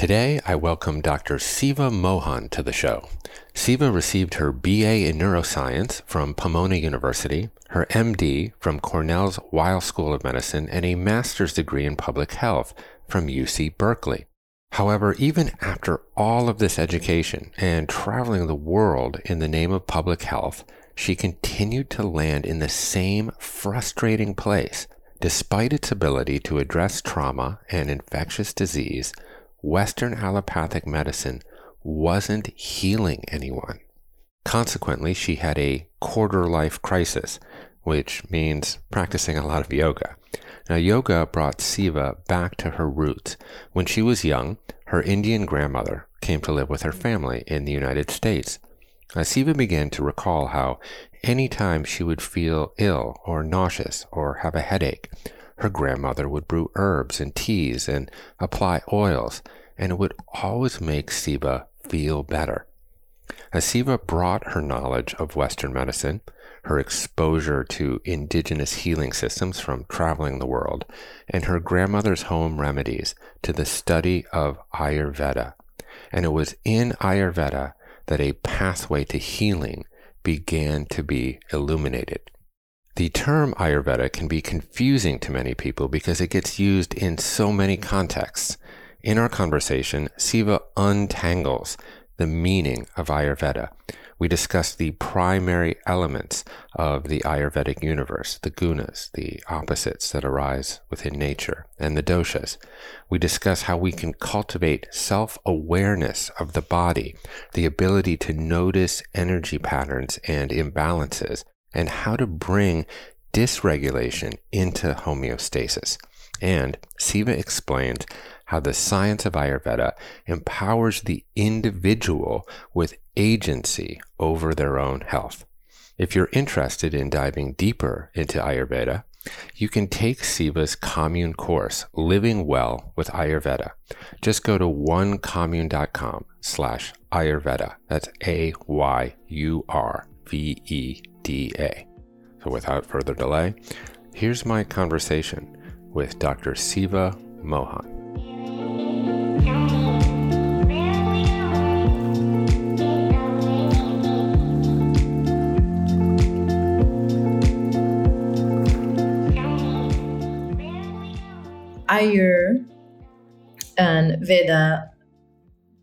Today, I welcome Dr. Siva Mohan to the show. Siva received her BA in Neuroscience from Pomona University, her MD from Cornell's Weill School of Medicine, and a master's degree in public health from UC Berkeley. However, even after all of this education and traveling the world in the name of public health, she continued to land in the same frustrating place, despite its ability to address trauma and infectious disease Western allopathic medicine wasn't healing anyone. Consequently, she had a quarter life crisis, which means practicing a lot of yoga. Now, yoga brought Siva back to her roots. When she was young, her Indian grandmother came to live with her family in the United States. Now, Siva began to recall how any time she would feel ill or nauseous or have a headache, her grandmother would brew herbs and teas and apply oils, and it would always make Siva feel better. As Siva brought her knowledge of Western medicine, her exposure to indigenous healing systems from traveling the world, and her grandmother's home remedies to the study of Ayurveda. And it was in Ayurveda that a pathway to healing began to be illuminated. The term Ayurveda can be confusing to many people because it gets used in so many contexts. In our conversation, Siva untangles the meaning of Ayurveda. We discuss the primary elements of the Ayurvedic universe, the gunas, the opposites that arise within nature, and the doshas. We discuss how we can cultivate self awareness of the body, the ability to notice energy patterns and imbalances, and how to bring dysregulation into homeostasis. And Siva explains how the science of Ayurveda empowers the individual with agency over their own health. If you're interested in diving deeper into Ayurveda, you can take Siva's commune course, Living Well with Ayurveda. Just go to onecommune.com slash Ayurveda. That's A-Y-U-R-V-E-D-A. So without further delay, here's my conversation with Dr. Siva Mohan. Ayur and Veda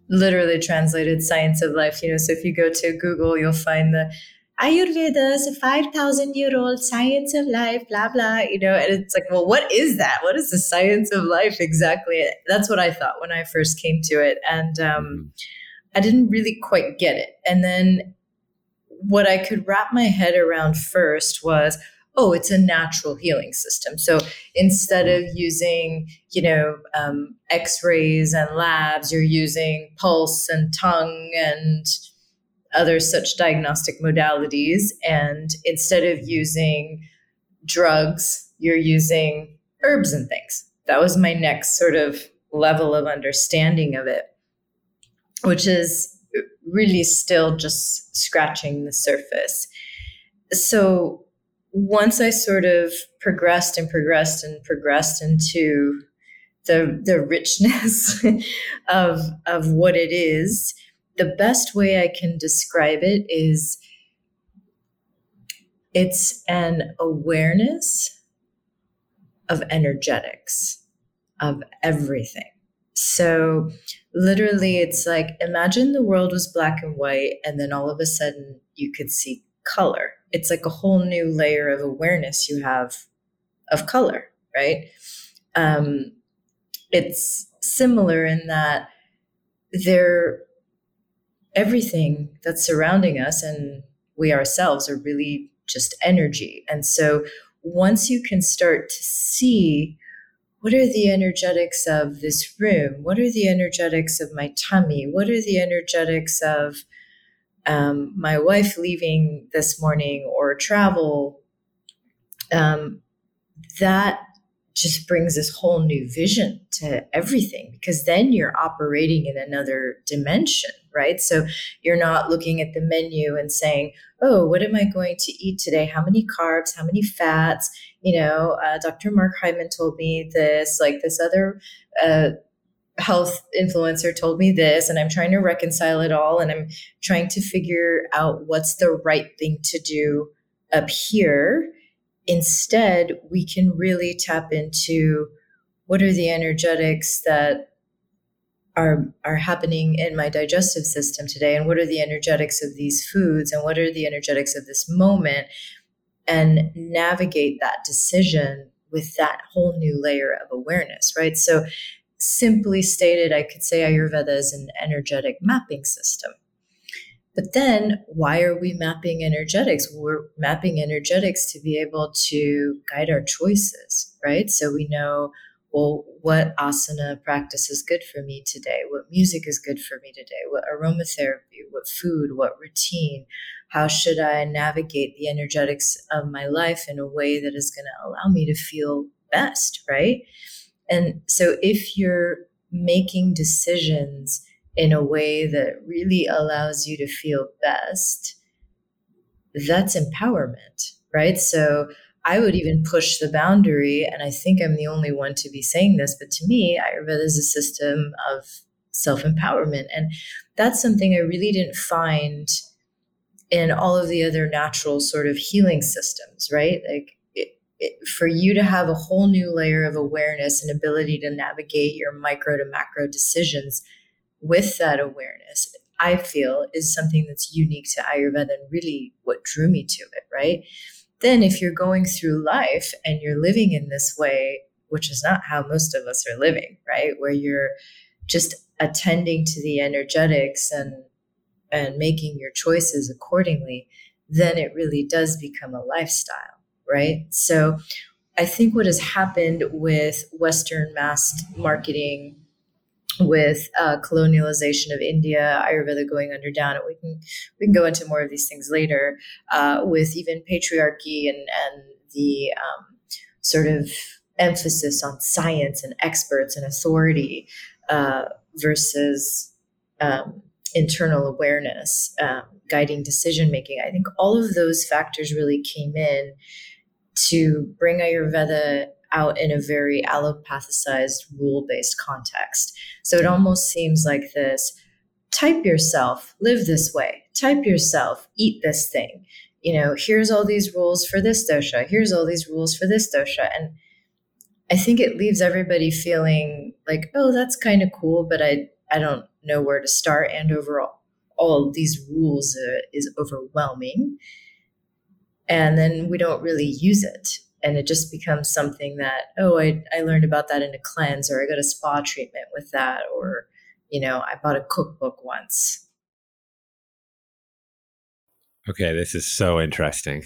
literally translated science of life. You know, so if you go to Google, you'll find the Ayurveda is a 5,000 year old science of life, blah, blah, you know, and it's like, well, what is that? What is the science of life exactly? That's what I thought when I first came to it. And um, mm-hmm. I didn't really quite get it. And then what I could wrap my head around first was, oh, it's a natural healing system. So instead of using, you know, um, x rays and labs, you're using pulse and tongue and other such diagnostic modalities. And instead of using drugs you're using herbs and things. That was my next sort of level of understanding of it, which is really still just scratching the surface. So once I sort of progressed and progressed and progressed into the the richness of of what it is, the best way I can describe it is it's an awareness of energetics of everything. So literally it's like imagine the world was black and white and then all of a sudden you could see color it's like a whole new layer of awareness you have of color right um, it's similar in that there everything that's surrounding us and we ourselves are really just energy and so once you can start to see what are the energetics of this room? What are the energetics of my tummy? What are the energetics of um, my wife leaving this morning or travel? Um, that just brings this whole new vision to everything because then you're operating in another dimension, right? So you're not looking at the menu and saying, oh, what am I going to eat today? How many carbs? How many fats? You know, uh, Dr. Mark Hyman told me this, like this other uh, health influencer told me this, and I'm trying to reconcile it all and I'm trying to figure out what's the right thing to do up here instead, we can really tap into what are the energetics that are are happening in my digestive system today and what are the energetics of these foods and what are the energetics of this moment and navigate that decision with that whole new layer of awareness right? So simply stated i could say ayurveda is an energetic mapping system but then, why are we mapping energetics? We're mapping energetics to be able to guide our choices, right? So we know, well, what asana practice is good for me today? What music is good for me today? What aromatherapy? What food? What routine? How should I navigate the energetics of my life in a way that is going to allow me to feel best, right? And so if you're making decisions in a way that really allows you to feel best, that's empowerment, right? So I would even push the boundary, and I think I'm the only one to be saying this, but to me, Ayurveda is a system of self empowerment. And that's something I really didn't find in all of the other natural sort of healing systems, right? Like, it, for you to have a whole new layer of awareness and ability to navigate your micro to macro decisions with that awareness, I feel is something that's unique to Ayurveda and really what drew me to it, right? Then, if you're going through life and you're living in this way, which is not how most of us are living, right? Where you're just attending to the energetics and and making your choices accordingly, then it really does become a lifestyle, right? So I think what has happened with Western mass marketing with uh, colonialization of India, Ayurveda going under down. We can we can go into more of these things later. Uh, with even patriarchy and and the um, sort of emphasis on science and experts and authority uh, versus um, internal awareness, um, guiding decision making. I think all of those factors really came in to bring Ayurveda out in a very allopathicized rule based context. So it almost seems like this type yourself, live this way, type yourself, eat this thing. You know, here's all these rules for this dosha, here's all these rules for this dosha. And I think it leaves everybody feeling like, oh, that's kind of cool, but I, I don't know where to start. And overall, all these rules uh, is overwhelming. And then we don't really use it and it just becomes something that oh I, I learned about that in a cleanse or i got a spa treatment with that or you know i bought a cookbook once. Okay this is so interesting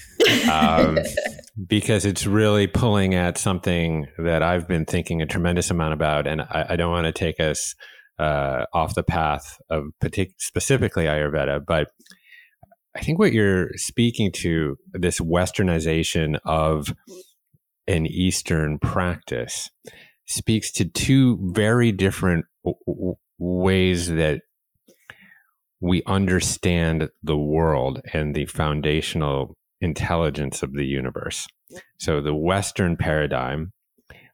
um, because it's really pulling at something that i've been thinking a tremendous amount about and i, I don't want to take us uh, off the path of partic- specifically ayurveda but I think what you're speaking to this westernization of an Eastern practice speaks to two very different w- ways that we understand the world and the foundational intelligence of the universe. So, the Western paradigm,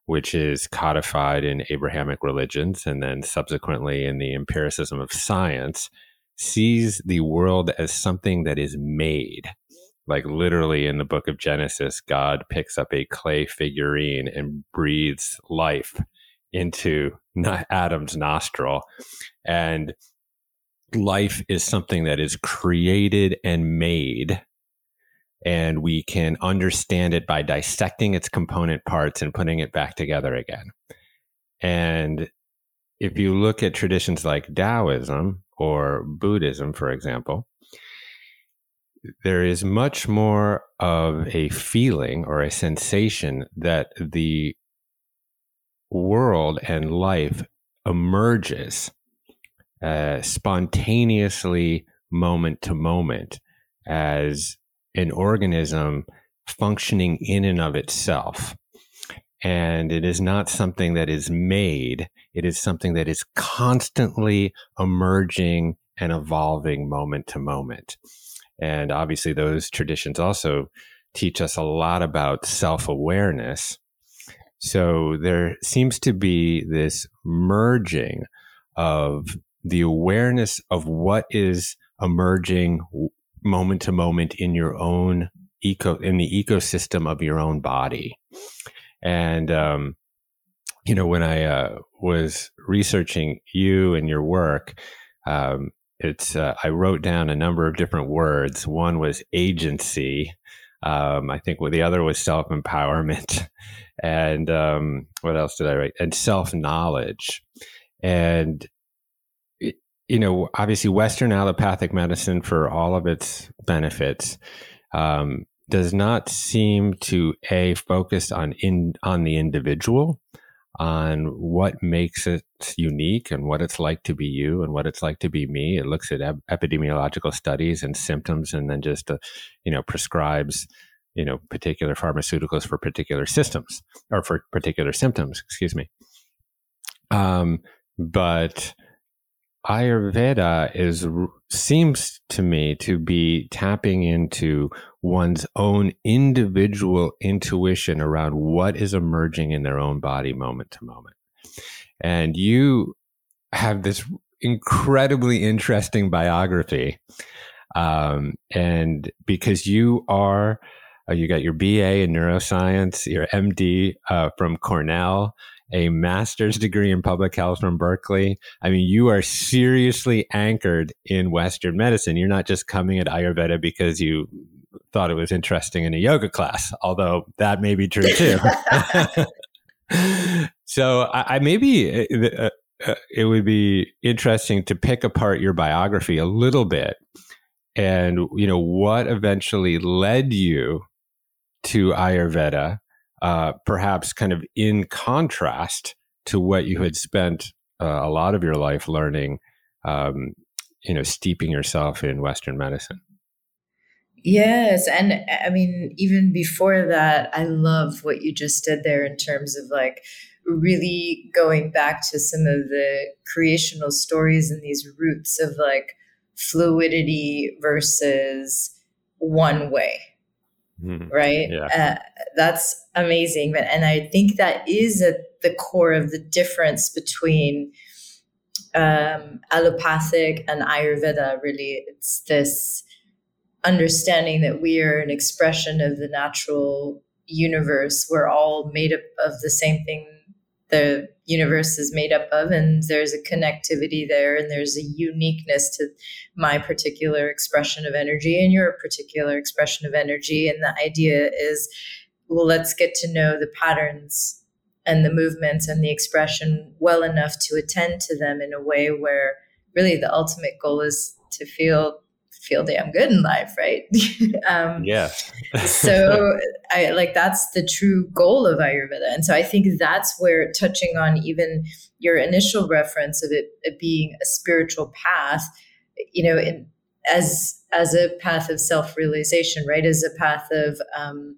which is codified in Abrahamic religions and then subsequently in the empiricism of science, sees the world as something that is made. Like literally in the book of Genesis, God picks up a clay figurine and breathes life into Adam's nostril. And life is something that is created and made and we can understand it by dissecting its component parts and putting it back together again. And if you look at traditions like Taoism or Buddhism, for example, there is much more of a feeling or a sensation that the world and life emerges uh, spontaneously moment to moment as an organism functioning in and of itself. And it is not something that is made, it is something that is constantly emerging and evolving moment to moment. And obviously, those traditions also teach us a lot about self awareness. So there seems to be this merging of the awareness of what is emerging moment to moment in your own eco in the ecosystem of your own body and um, you know when i uh, was researching you and your work um, it's uh, i wrote down a number of different words. One was agency um, i think well, the other was self-empowerment. And um, what else did i write? And self-knowledge. And you know, obviously Western allopathic medicine, for all of its benefits, um, does not seem to a focus on in on the individual, on what makes it unique and what it's like to be you and what it's like to be me. It looks at ep- epidemiological studies and symptoms, and then just uh, you know prescribes you know particular pharmaceuticals for particular systems or for particular symptoms. Excuse me. Um, but Ayurveda is seems to me to be tapping into one's own individual intuition around what is emerging in their own body moment to moment. And you have this incredibly interesting biography. Um, and because you are, uh, you got your BA in neuroscience, your MD uh, from Cornell, a master's degree in public health from Berkeley. I mean, you are seriously anchored in Western medicine. You're not just coming at Ayurveda because you thought it was interesting in a yoga class, although that may be true too. so I, I maybe uh, uh, it would be interesting to pick apart your biography a little bit and you know what eventually led you to ayurveda uh, perhaps kind of in contrast to what you had spent uh, a lot of your life learning, um, you know, steeping yourself in Western medicine. Yes. And I mean, even before that, I love what you just did there in terms of like really going back to some of the creational stories and these roots of like fluidity versus one way Mm, right? Yeah. Uh, that's amazing. And I think that is at the core of the difference between um, allopathic and Ayurveda, really. It's this understanding that we are an expression of the natural universe. We're all made up of the same thing the universe is made up of and there's a connectivity there and there's a uniqueness to my particular expression of energy and your particular expression of energy. And the idea is well let's get to know the patterns and the movements and the expression well enough to attend to them in a way where really the ultimate goal is to feel feel damn good in life, right? um, yeah. so I like that's the true goal of Ayurveda. And so I think that's where touching on even your initial reference of it, it being a spiritual path, you know, in, as as a path of self-realization, right? As a path of um,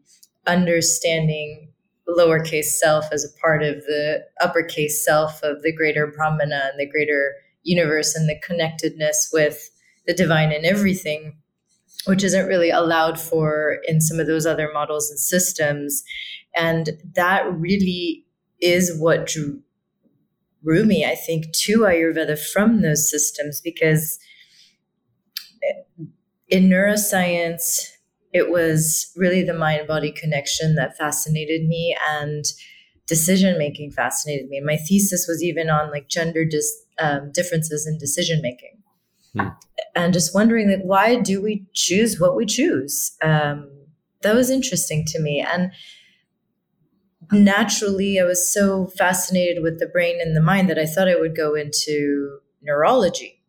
understanding lowercase self as a part of the uppercase self of the greater Brahmana and the greater universe and the connectedness with the divine and everything, which isn't really allowed for in some of those other models and systems. And that really is what drew, drew me, I think, to Ayurveda from those systems because in neuroscience, it was really the mind body connection that fascinated me and decision making fascinated me. My thesis was even on like gender dis- um, differences in decision making. Hmm. And just wondering like why do we choose what we choose? Um, that was interesting to me. And naturally, I was so fascinated with the brain and the mind that I thought I would go into neurology.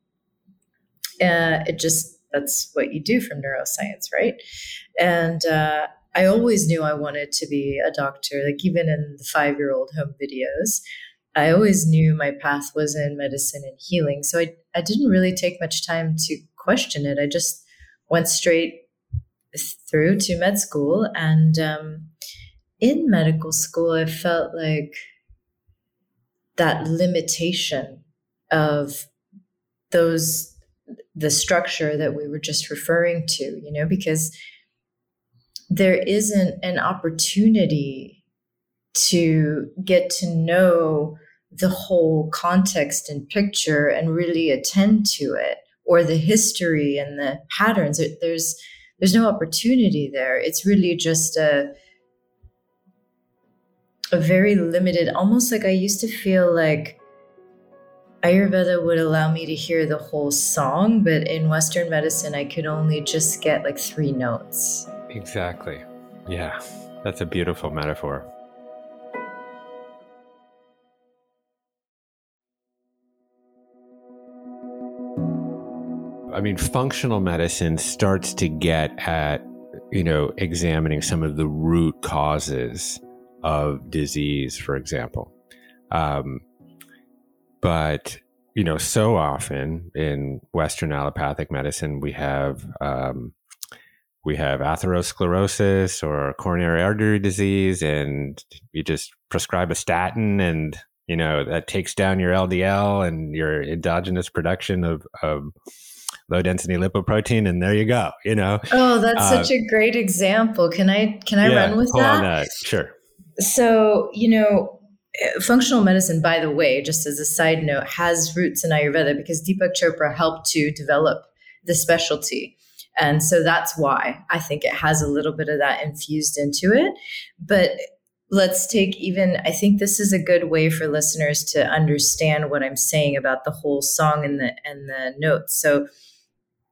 Uh, it just that's what you do from neuroscience, right? And uh, I always knew I wanted to be a doctor, like even in the five year old home videos. I always knew my path was in medicine and healing. So I, I didn't really take much time to question it. I just went straight through to med school. And um, in medical school, I felt like that limitation of those the structure that we were just referring to, you know, because there isn't an opportunity to get to know the whole context and picture and really attend to it or the history and the patterns there's there's no opportunity there it's really just a a very limited almost like i used to feel like Ayurveda would allow me to hear the whole song, but in Western medicine, I could only just get like three notes. Exactly. Yeah, that's a beautiful metaphor. I mean, functional medicine starts to get at, you know, examining some of the root causes of disease, for example. Um, but you know, so often in Western allopathic medicine, we have um, we have atherosclerosis or coronary artery disease, and you just prescribe a statin, and you know that takes down your LDL and your endogenous production of, of low density lipoprotein, and there you go. You know. Oh, that's uh, such a great example. Can I can I yeah, run with that? that? Sure. So you know functional medicine, by the way, just as a side note, has roots in Ayurveda because Deepak Chopra helped to develop the specialty. And so that's why I think it has a little bit of that infused into it. But let's take even, I think this is a good way for listeners to understand what I'm saying about the whole song and the and the notes. So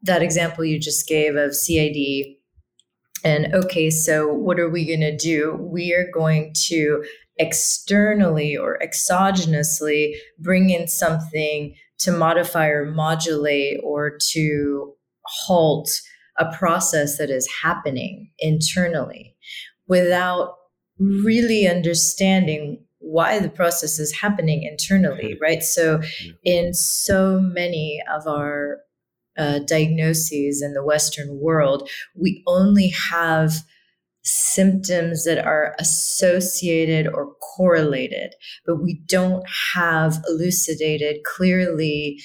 that example you just gave of CAD and okay, so what are we going to do? We are going to externally or exogenously bring in something to modify or modulate or to halt a process that is happening internally without really understanding why the process is happening internally, mm-hmm. right? So, mm-hmm. in so many of our uh, diagnoses in the Western world, we only have symptoms that are associated or correlated, but we don't have elucidated clearly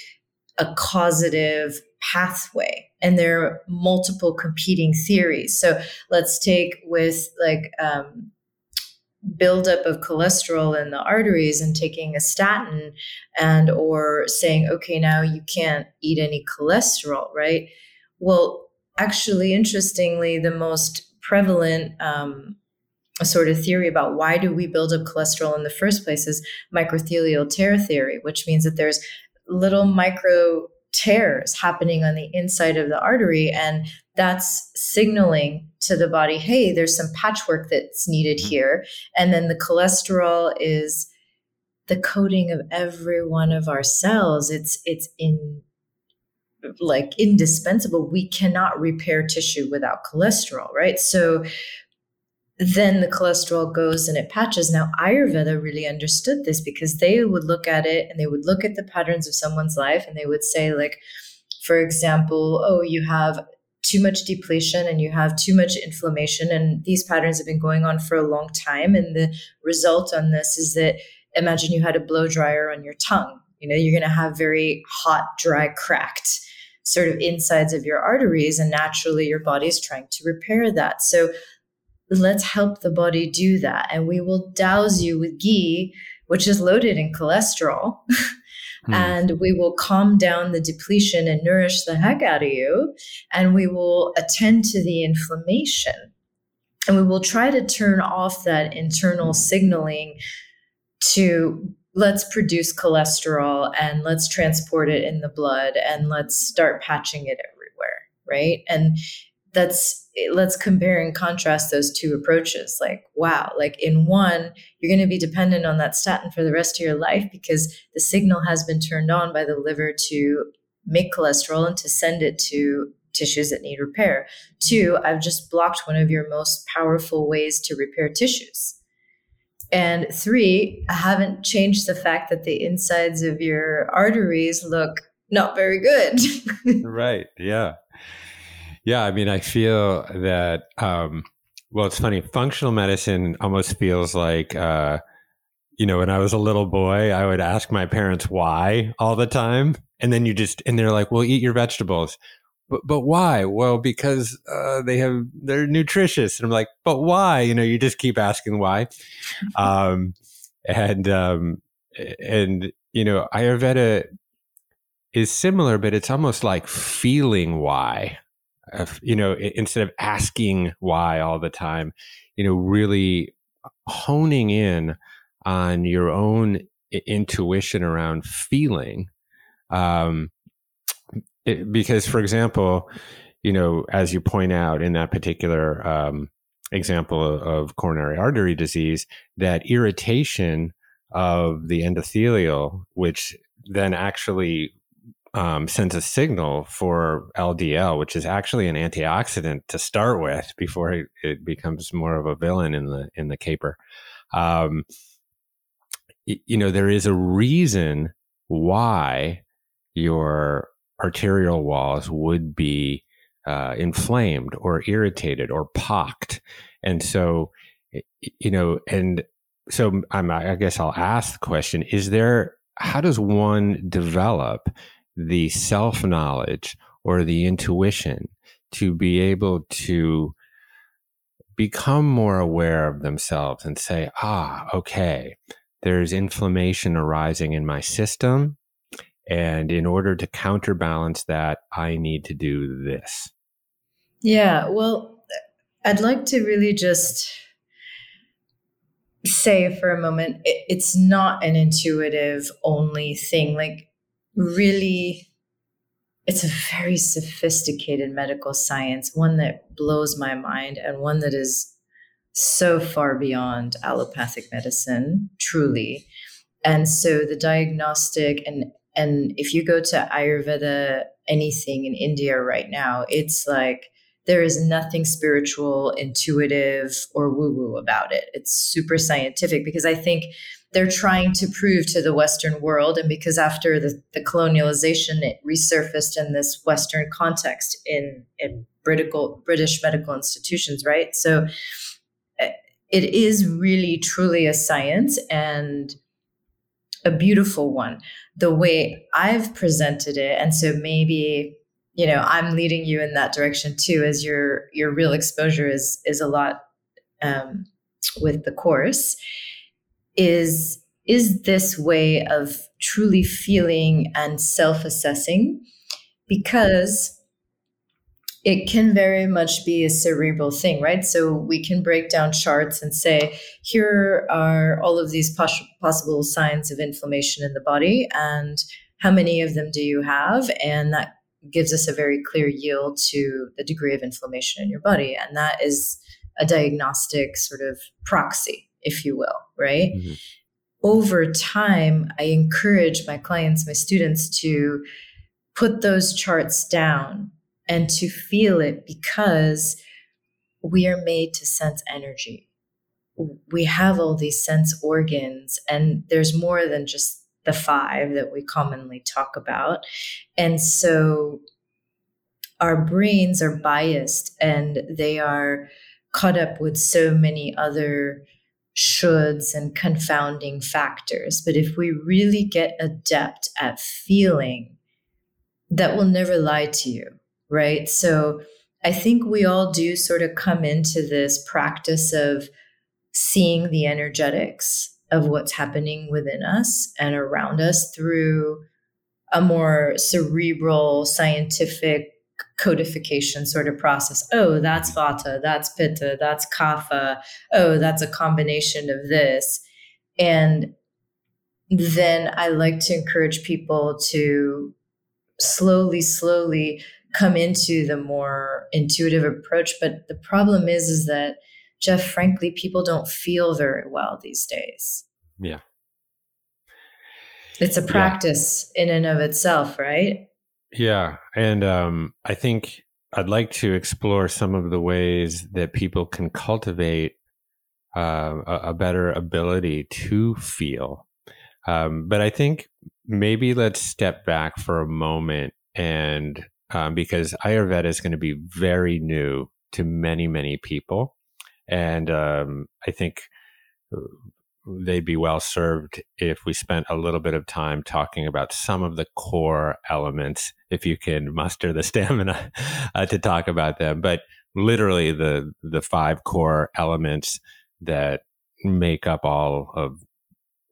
a causative pathway. And there are multiple competing theories. So let's take with like um, buildup of cholesterol in the arteries and taking a statin and or saying, okay, now you can't eat any cholesterol, right? Well, actually, interestingly, the most prevalent um, sort of theory about why do we build up cholesterol in the first place is microthelial tear theory, which means that there's little micro tears happening on the inside of the artery and that's signaling to the body hey there's some patchwork that's needed mm-hmm. here and then the cholesterol is the coating of every one of our cells it's it's in like indispensable. We cannot repair tissue without cholesterol, right? So then the cholesterol goes and it patches. Now, Ayurveda really understood this because they would look at it and they would look at the patterns of someone's life and they would say, like, for example, oh, you have too much depletion and you have too much inflammation and these patterns have been going on for a long time and the result on this is that imagine you had a blow dryer on your tongue you know you're going to have very hot dry cracked sort of insides of your arteries and naturally your body is trying to repair that so let's help the body do that and we will douse you with ghee which is loaded in cholesterol Hmm. and we will calm down the depletion and nourish the heck out of you. And we will attend to the inflammation. And we will try to turn off that internal signaling to let's produce cholesterol and let's transport it in the blood and let's start patching it everywhere. Right. And that's let's compare and contrast those two approaches. Like wow like in one you're going to be dependent on that statin for the rest of your life because the signal has been turned on by the liver to make cholesterol and to send it to tissues that need repair. Two i've just blocked one of your most powerful ways to repair tissues. And three i haven't changed the fact that the insides of your arteries look not very good. Right yeah yeah, I mean, I feel that. Um, well, it's funny. Functional medicine almost feels like, uh, you know, when I was a little boy, I would ask my parents why all the time, and then you just and they're like, "Well, eat your vegetables." But, but why? Well, because uh, they have they're nutritious, and I'm like, but why? You know, you just keep asking why, um, and um, and you know, Ayurveda is similar, but it's almost like feeling why you know, instead of asking why all the time, you know, really honing in on your own intuition around feeling. Um, it, because, for example, you know, as you point out in that particular um, example of, of coronary artery disease, that irritation of the endothelial, which then actually um, sends a signal for LDL, which is actually an antioxidant to start with before it, it becomes more of a villain in the in the caper. Um, you know, there is a reason why your arterial walls would be uh, inflamed or irritated or pocked, and so you know, and so I'm, I guess I'll ask the question: Is there how does one develop the self knowledge or the intuition to be able to become more aware of themselves and say, ah, okay, there's inflammation arising in my system. And in order to counterbalance that, I need to do this. Yeah, well, I'd like to really just say for a moment it's not an intuitive only thing. Like, really it's a very sophisticated medical science, one that blows my mind and one that is so far beyond allopathic medicine, truly. And so the diagnostic and and if you go to Ayurveda anything in India right now, it's like there is nothing spiritual, intuitive, or woo-woo about it. It's super scientific because I think they're trying to prove to the Western world. And because after the, the colonialization, it resurfaced in this Western context in, in British, British medical institutions, right? So eh, it is really, truly a science and a beautiful one. The way I've presented it, and so maybe you know I'm leading you in that direction too, as your your real exposure is is a lot um, with the course is is this way of truly feeling and self-assessing because it can very much be a cerebral thing, right? So we can break down charts and say, here are all of these pos- possible signs of inflammation in the body, and how many of them do you have? And that gives us a very clear yield to the degree of inflammation in your body. And that is a diagnostic sort of proxy if you will, right? Mm-hmm. Over time, I encourage my clients, my students to put those charts down and to feel it because we are made to sense energy. We have all these sense organs, and there's more than just the five that we commonly talk about. And so our brains are biased and they are caught up with so many other shoulds and confounding factors. But if we really get adept at feeling, that will never lie to you, right? So I think we all do sort of come into this practice of seeing the energetics of what's happening within us and around us through a more cerebral, scientific codification sort of process. Oh, that's vata, that's pitta, that's kapha. Oh, that's a combination of this. And then I like to encourage people to slowly, slowly come into the more intuitive approach. But the problem is, is that Jeff, frankly, people don't feel very well these days. Yeah. It's a practice yeah. in and of itself, right? Yeah. And um, I think I'd like to explore some of the ways that people can cultivate uh, a, a, better ability to feel. Um, but I think maybe let's step back for a moment and um, because Ayurveda is going to be very new to many, many people. And um, I think uh, they'd be well served if we spent a little bit of time talking about some of the core elements, if you can muster the stamina uh, to talk about them. But literally, the the five core elements that make up all of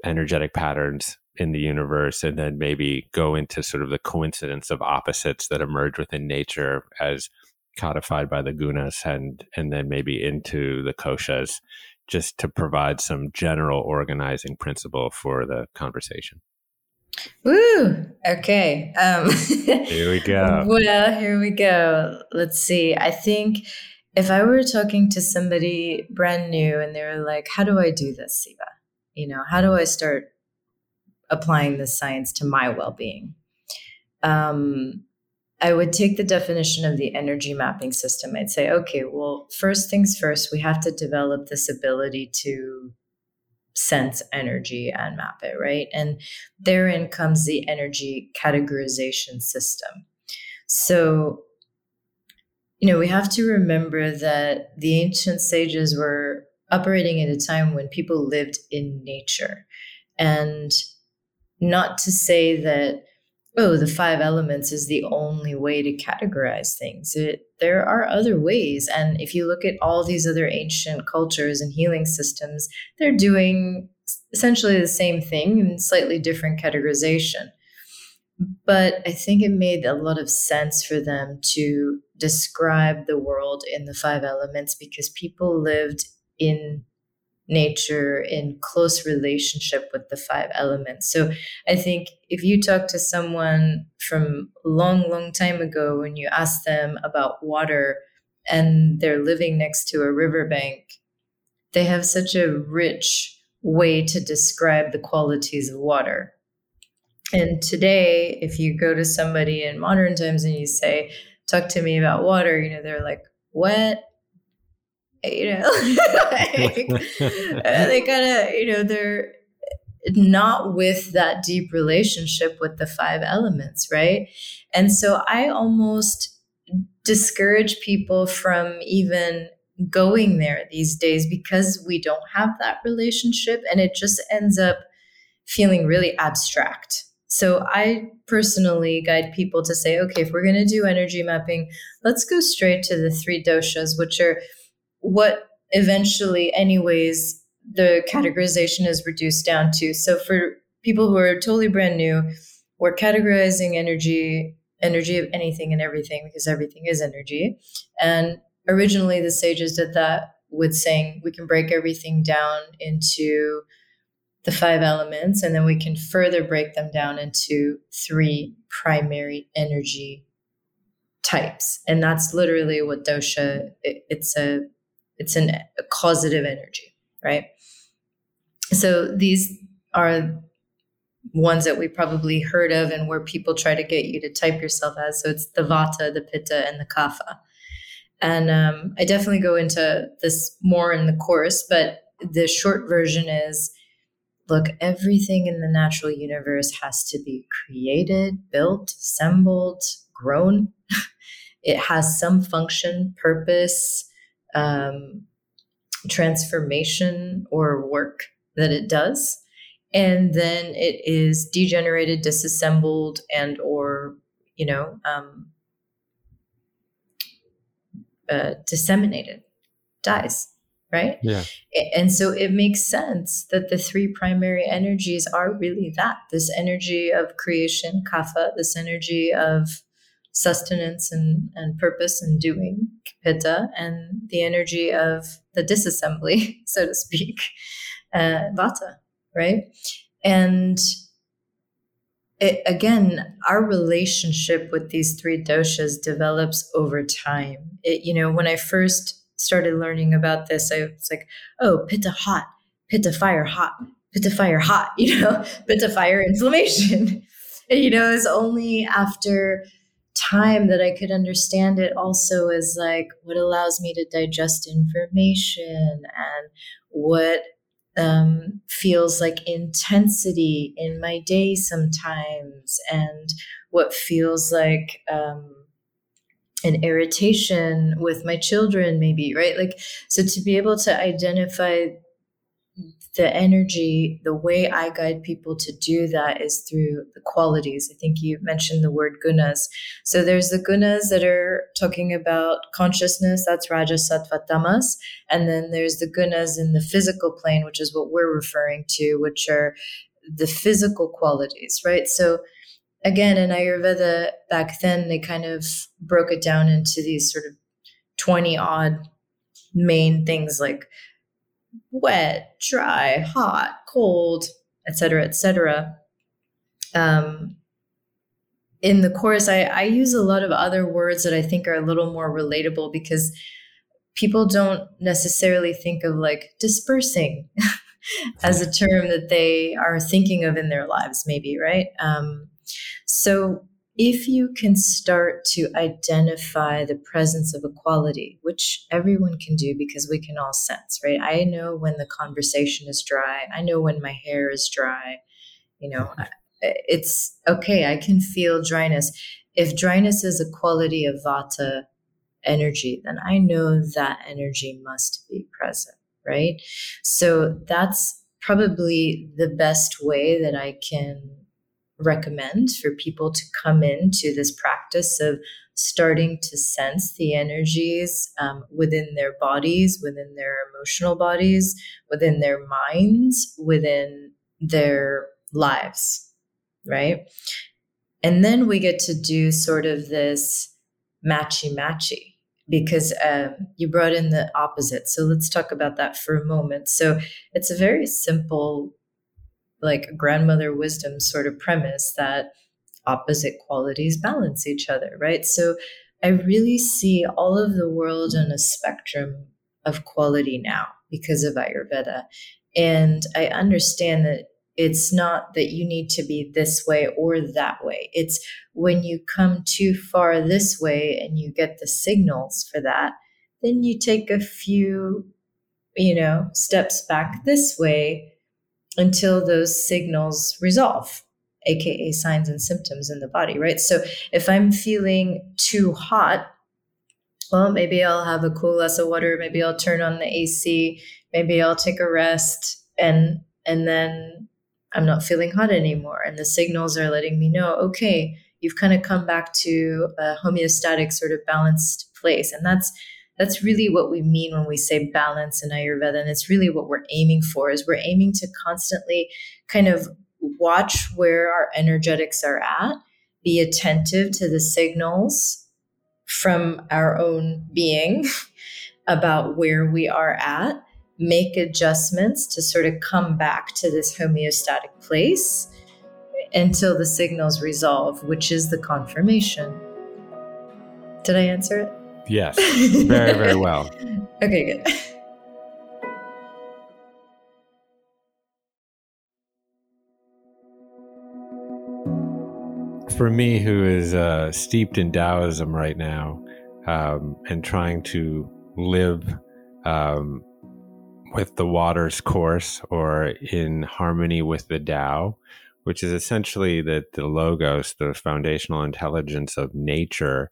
energetic patterns in the universe, and then maybe go into sort of the coincidence of opposites that emerge within nature as codified by the gunas, and and then maybe into the doshas just to provide some general organizing principle for the conversation. Ooh, Okay. Um, here we go. Well, here we go. Let's see. I think if I were talking to somebody brand new and they were like, How do I do this, Siva? You know, how do I start applying this science to my well being? Um, I would take the definition of the energy mapping system. I'd say, okay, well, first things first, we have to develop this ability to sense energy and map it, right? And therein comes the energy categorization system. So, you know, we have to remember that the ancient sages were operating at a time when people lived in nature. And not to say that oh, the five elements is the only way to categorize things. It, there are other ways. And if you look at all these other ancient cultures and healing systems, they're doing essentially the same thing in slightly different categorization. But I think it made a lot of sense for them to describe the world in the five elements because people lived in nature in close relationship with the five elements. So I think if you talk to someone from long, long time ago when you ask them about water and they're living next to a riverbank, they have such a rich way to describe the qualities of water. And today, if you go to somebody in modern times and you say, talk to me about water, you know, they're like, wet, you know like, uh, they kind of you know they're not with that deep relationship with the five elements right? And so i almost discourage people from even going there these days because we don't have that relationship and it just ends up feeling really abstract. So I personally guide people to say, okay, if we're going to do energy mapping, let's go straight to the three doshas, which are what eventually, anyways, the categorization is reduced down to. So for people who are totally brand new, we're categorizing energy, energy of anything and everything because everything is energy. And originally, the sages did that with saying we can break everything down into the five elements, and then we can further break them down into three primary energy types. And that's literally what dosha, it, it's a it's an, a causative energy, right? So these are ones that we probably heard of and where people try to get you to type yourself as. So it's the Vata, the Pitta, and the Kapha. And um, I definitely go into this more in the course, but the short version is look, everything in the natural universe has to be created, built, assembled, grown. it has some function, purpose, um, transformation, or work that it does. And then it is degenerated, disassembled, and or you know um, uh, disseminated, dies right? Yeah. And so it makes sense that the three primary energies are really that this energy of creation, kapha, this energy of sustenance and, and purpose and doing, pitta, and the energy of the disassembly, so to speak, uh, vata, right? And it, again, our relationship with these three doshas develops over time. It, you know, when I first started learning about this, I was like, oh, pitta hot, pitta fire hot, pitta fire hot, you know, pitta fire inflammation. and, you know, it's only after time that I could understand it also as like what allows me to digest information and what um, feels like intensity in my day sometimes and what feels like um, an irritation with my children maybe right? Like so to be able to identify the energy the way i guide people to do that is through the qualities. I think you mentioned the word gunas. So there's the gunas that are talking about consciousness that's rajas sattva tamas and then there's the gunas in the physical plane which is what we're referring to which are the physical qualities right? So again in ayurveda back then they kind of broke it down into these sort of 20 odd main things like wet dry hot cold etc etc um, in the course I, I use a lot of other words that i think are a little more relatable because people don't necessarily think of like dispersing as a term that they are thinking of in their lives maybe right? Um, so, if you can start to identify the presence of equality, which everyone can do because we can all sense, right? I know when the conversation is dry, I know when my hair is dry, you know, mm-hmm. it's okay, I can feel dryness. If dryness is a quality of vata energy, then I know that energy must be present, right? So, that's probably the best way that I can recommend for people to come into this practice of starting to sense the energies um, within their bodies, within their emotional bodies, within their minds, within their lives, right? And then we get to do sort of this matchy matchy because um, you brought in the opposite. So let's talk about that for a moment. So it's a very simple like grandmother wisdom sort of premise that opposite qualities balance each other, right? So I really see all of the world on a spectrum of quality now because of Ayurveda. And I understand that it's not that you need to be this way or that way. It's when you come too far this way and you get the signals for that, then you take a few, you know, steps back this way until those signals resolve, aka signs and symptoms in the body, right? So if I'm feeling too hot, well, maybe I'll have a cool glass of water, maybe I'll turn on the AC, maybe I'll take a rest and and then I'm not feeling hot anymore and the signals are letting me know, okay, you've kind of come back to a homeostatic sort of balanced place. And that's that's really what we mean when we say balance in ayurveda and it's really what we're aiming for is we're aiming to constantly kind of watch where our energetics are at be attentive to the signals from our own being about where we are at make adjustments to sort of come back to this homeostatic place until the signals resolve which is the confirmation. Did i answer it Yes, very, very well. okay, good. For me, who is uh, steeped in Taoism right now um, and trying to live um, with the water's course or in harmony with the Tao, which is essentially that the logos, the foundational intelligence of nature,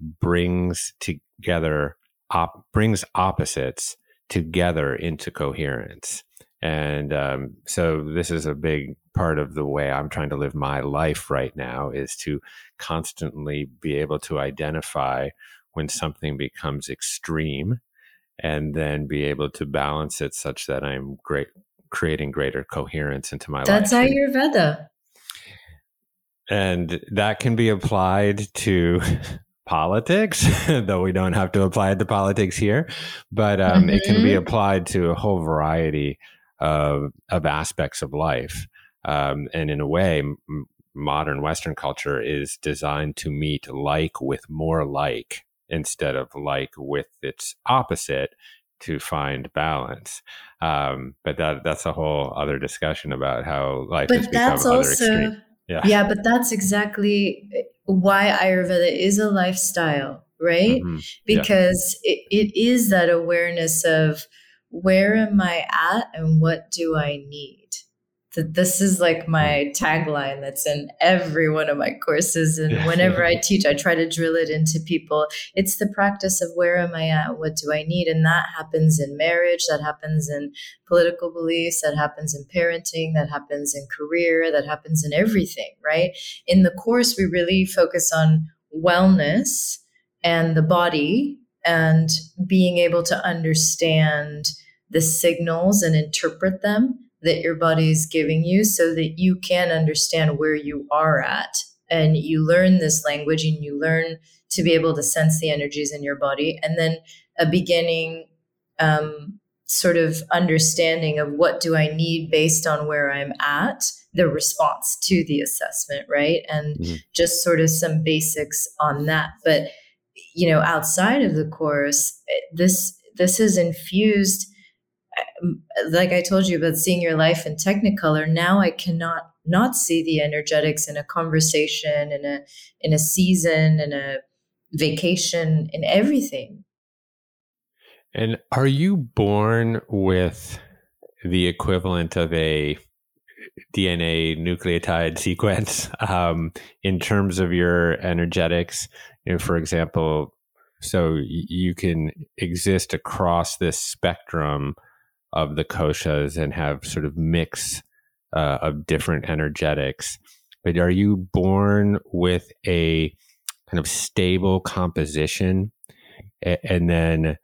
brings together op- brings opposites together into coherence. And um, so this is a big part of the way I'm trying to live my life right now is to constantly be able to identify when something becomes extreme and then be able to balance it such that I'm great creating greater coherence into my That's life. That's Ayurveda. And that can be applied to politics, though we don't have to apply it to politics here, but um, mm-hmm. it can be mm-hmm. applied to a whole variety of, of aspects of life. Um, and in a way, m- modern Western culture is designed to meet like with more like instead of like with its opposite to find balance. Um, but that that's a whole other discussion about how life but has become that's other also, extreme. Yeah. yeah, but that's exactly why Ayurveda is a lifestyle, right? Mm-hmm. Because yeah. it, it is that awareness of where am I at and what do I need? That this is like my tagline that's in every one of my courses. And whenever i teach i try to drill it into people. It's the practice of where am i at? What do i need? And that happens in marriage that happens in political beliefs that happens in parenting that happens in career that happens in everything right? In the course we really focus on wellness and the body and being able to understand the signals and interpret them that your body is giving you so that you can understand where you are at. And you learn this language and you learn to be able to sense the energies in your body and then a beginning um, sort of understanding of what do i need based on where i'm at the response to the assessment right? And mm-hmm. just sort of some basics on that. But you know outside of the course this this is infused like I told you about seeing your life in Technicolor, now I cannot not see the energetics in a conversation, in a in a season, in a vacation, in everything. And are you born with the equivalent of a DNA nucleotide sequence um, in terms of your energetics? You know, for example, so you can exist across this spectrum of the doshas and have sort of mix uh, of different energetics. But are you born with a kind of stable composition, and then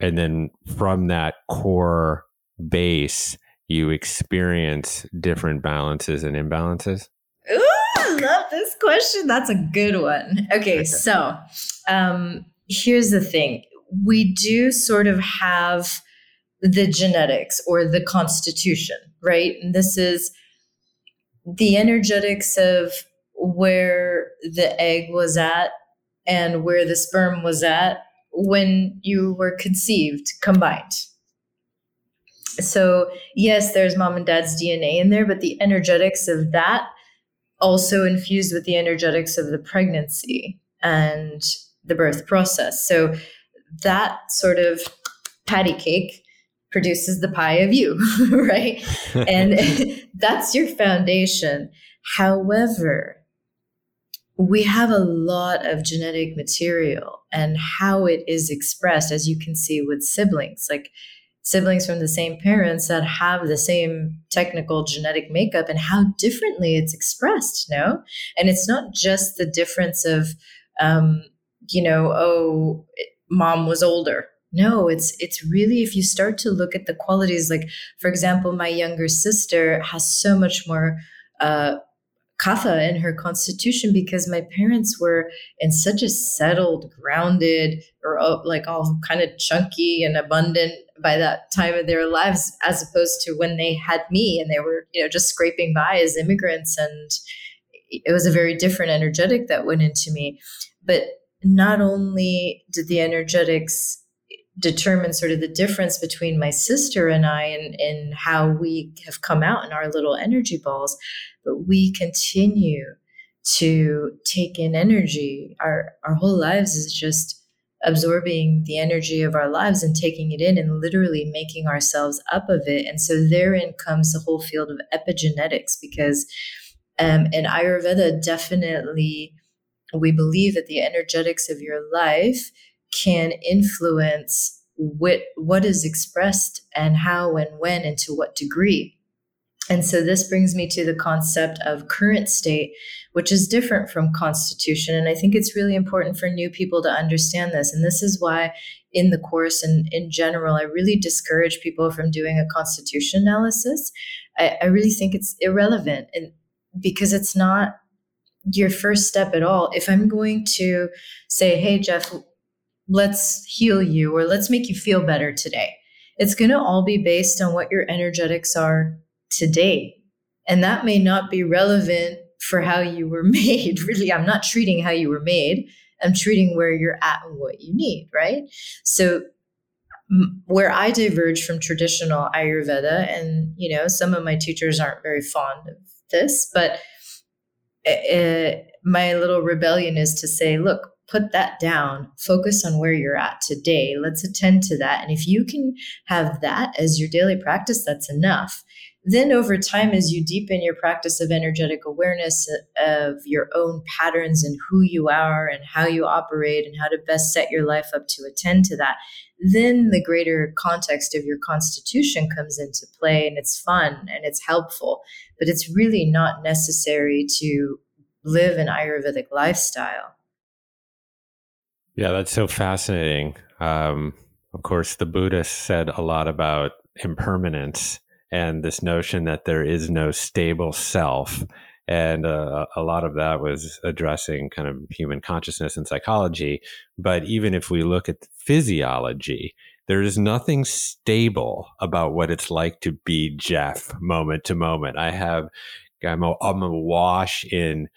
and then from that core base, you experience different balances and imbalances? Ooh, I love this question. That's a good one. Okay, so um, here's the thing we do sort of have the genetics or the constitution, right? And this is the energetics of where the egg was at and where the sperm was at when you were conceived combined. So, yes, there's mom and dad's DNA in there, but the energetics of that also infused with the energetics of the pregnancy and the birth process. So, that sort of patty cake produces the pie of you, right? and that's your foundation. However, we have a lot of genetic material and how it is expressed, as you can see with siblings, like siblings from the same parents that have the same technical genetic makeup and how differently it's expressed, no? And it's not just the difference of, um, you know, oh, mom was older no it's it's really if you start to look at the qualities like for example my younger sister has so much more uh kapha in her constitution because my parents were in such a settled grounded or uh, like all kind of chunky and abundant by that time of their lives as opposed to when they had me and they were you know just scraping by as immigrants and it was a very different energetic that went into me. But not only did the energetics determine sort of the difference between my sister and I and, and how we have come out in our little energy balls. But we continue to take in energy. Our our whole lives is just absorbing the energy of our lives and taking it in and literally making ourselves up of it. And so therein comes the whole field of epigenetics because um, and Ayurveda definitely we believe that the energetics of your life can influence what what is expressed and how and when and to what degree and so this brings me to the concept of current state, which is different from constitution. And I think it's really important for new people to understand this. And this is why in the course and in general, I really discourage people from doing a constitution analysis. I, I really think it's irrelevant and because it's not your first step at all. If I'm going to say, hey, Jeff, let's heal you or let's make you feel better today, it's going to all be based on what your energetics are today. And that may not be relevant for how you were made. Really, I'm not treating how you were made. I'm treating where you're at and what you need, right? So where I diverge from traditional Ayurveda, and you know, some of my teachers aren't very fond of this, but uh, my little rebellion is to say, look, put that down, focus on where you're at today. Let's attend to that. And if you can have that as your daily practice, that's enough then over time as you deepen your practice of energetic awareness uh, of your own patterns and who you are and how you operate and how to best set your life up to attend to that then the greater context of your constitution comes into play and it's fun and it's helpful but it's really not necessary to live an ayurvedic lifestyle yeah that's so fascinating um, of course the buddhists said a lot about impermanence and this notion that there is no stable self. And uh, a lot of that was addressing kind of human consciousness and psychology. But even if we look at physiology, there is nothing stable about what it's like to be Jeff moment to moment. I have, I'm, a, I'm in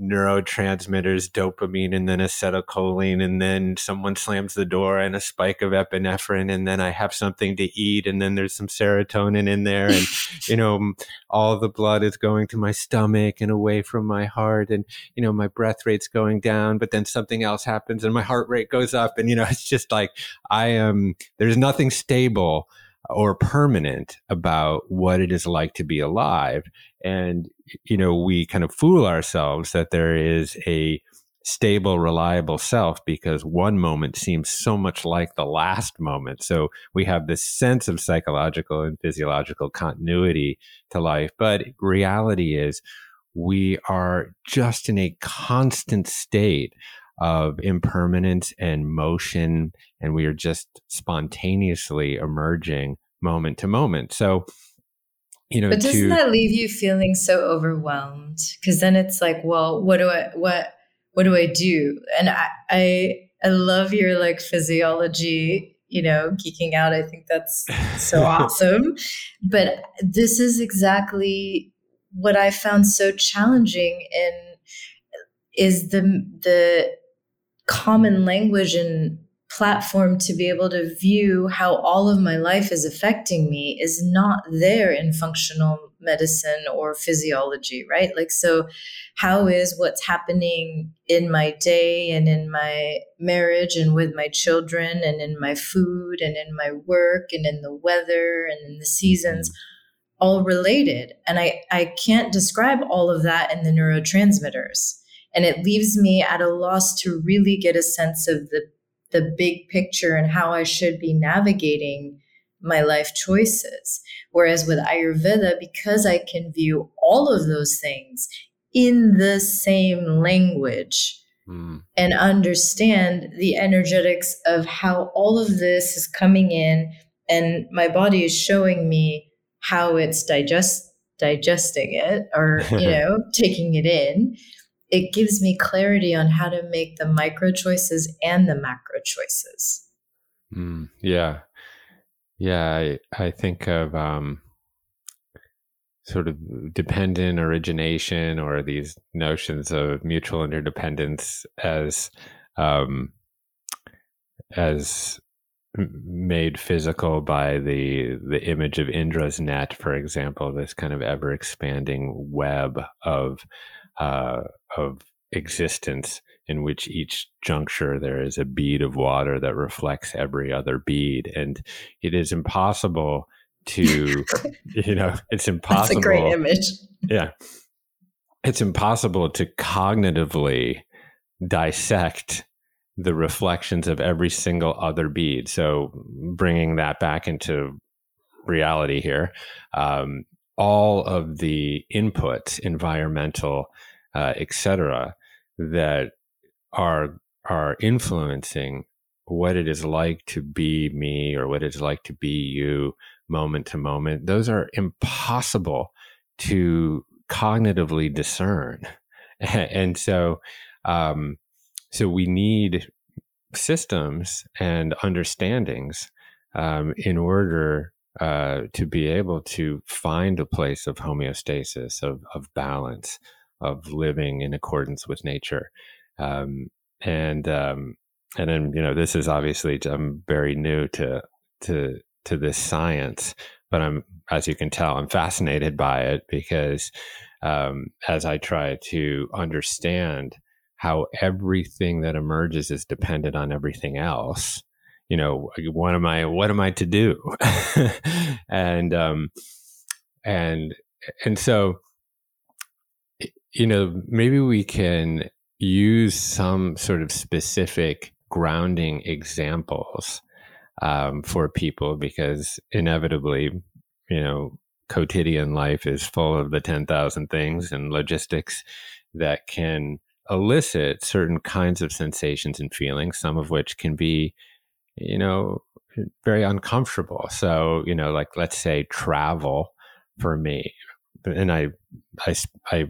neurotransmitters, dopamine, and then acetylcholine, and then someone slams the door and a spike of epinephrine, and then I have something to eat, and then there's some serotonin in there, and you know, all the blood is going to my stomach and away from my heart, and you know, my breath rate's going down, but then something else happens and my heart rate goes up, and you know, it's just like I am. There's nothing stable or permanent about what it is like to be alive. And, you know, we kind of fool ourselves that there is a stable, reliable self because one moment seems so much like the last moment. So we have this sense of psychological and physiological continuity to life. But reality is we are just in a constant state of impermanence and motion, and we are just spontaneously emerging moment to moment. So, you know, but doesn't to, that leave you feeling so overwhelmed? Because then it's like, well, what do I what what do I do? And I I, I love your like physiology you know, geeking out. I think that's so awesome. But this is exactly what I found so challenging in is the the common language and platform to be able to view how all of my life is affecting me is not there in functional medicine or physiology, right? Like, so how is what's happening in my day and in my marriage and with my children and in my food and in my work and in the weather and in the seasons? Mm. all related and i i can't describe all of that in the neurotransmitters and it leaves me at a loss to really get a sense of the the big picture and how I should be navigating my life choices. Whereas with Ayurveda, because I can view all of those things in the same language mm. and understand the energetics of how all of this is coming in, and my body is showing me how it's digest digesting it or you know taking it in it gives me clarity on how to make the micro choices and the macro choices. Mm, yeah. Yeah. I, I think of um, sort of dependent origination or these notions of mutual interdependence as um, as made physical by the the image of Indra's net, for example, this kind of ever expanding web of uh, of existence in which each juncture there is a bead of water that reflects every other bead. And it is impossible to you know it's impossible That's a great image. Yeah. It's impossible to cognitively dissect the reflections of every single other bead. So bringing that back into reality here, um, all of the inputs, environmental, uh, etc., that are are influencing what it is like to be me or what it's like to be you moment to moment. Those are impossible to cognitively discern, and so um, so we need systems and understandings um, in order uh, to be able to find a place of homeostasis, of, of balance, of living in accordance with nature. Um, and um, and then you know this is obviously I'm very new to to to this science, but I'm as you can tell I'm fascinated by it because um, as I try to understand how everything that emerges is dependent on everything else you know what am i what am i to do and um and and so you know maybe we can use some sort of specific grounding examples um, for people because inevitably you know quotidian life is full of the 10,000 things and logistics that can elicit certain kinds of sensations and feelings, some of which can be, you know, very uncomfortable. So, you know, like let's say travel for me, and I, I, I,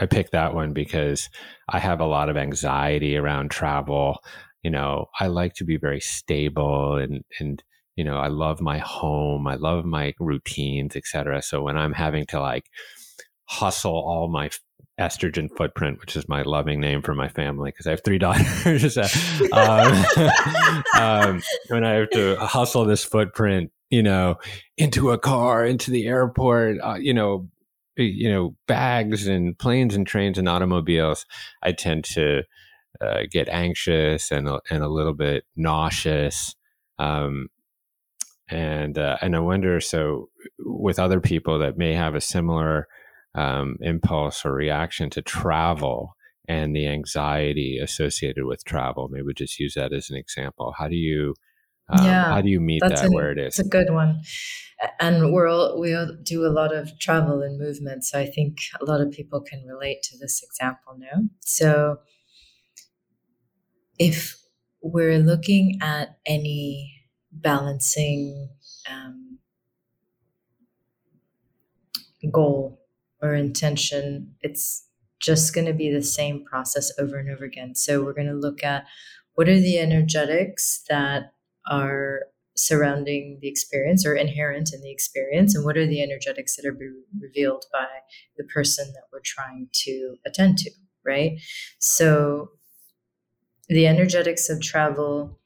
I picked that one because I have a lot of anxiety around travel. You know, I like to be very stable and, and, you know, I love my home. I love my routines, etc. So when I'm having to like hustle all my estrogen footprint, which is my loving name for my family because I have three daughters. um, um, when I have to hustle this footprint, you know, into a car, into the airport, uh, you know, you know, bags and planes and trains and automobiles, I tend to uh, get anxious and and a little bit nauseous. Um, and uh, and I wonder so with other people that may have a similar um, impulse or reaction to travel and the anxiety associated with travel. Maybe just use that as an example. How do you um, yeah, how do you meet that an, where it is? It's a good one. And we're all, we all do a lot of travel and movement. So I think a lot of people can relate to this example now. So if we're looking at any balancing um, goal or intention, it's just going to be the same process over and over again. So we're going to look at what are the energetics that are surrounding the experience or inherent in the experience, and what are the energetics that are being revealed by the person that we're trying to attend to, right? So the energetics of travel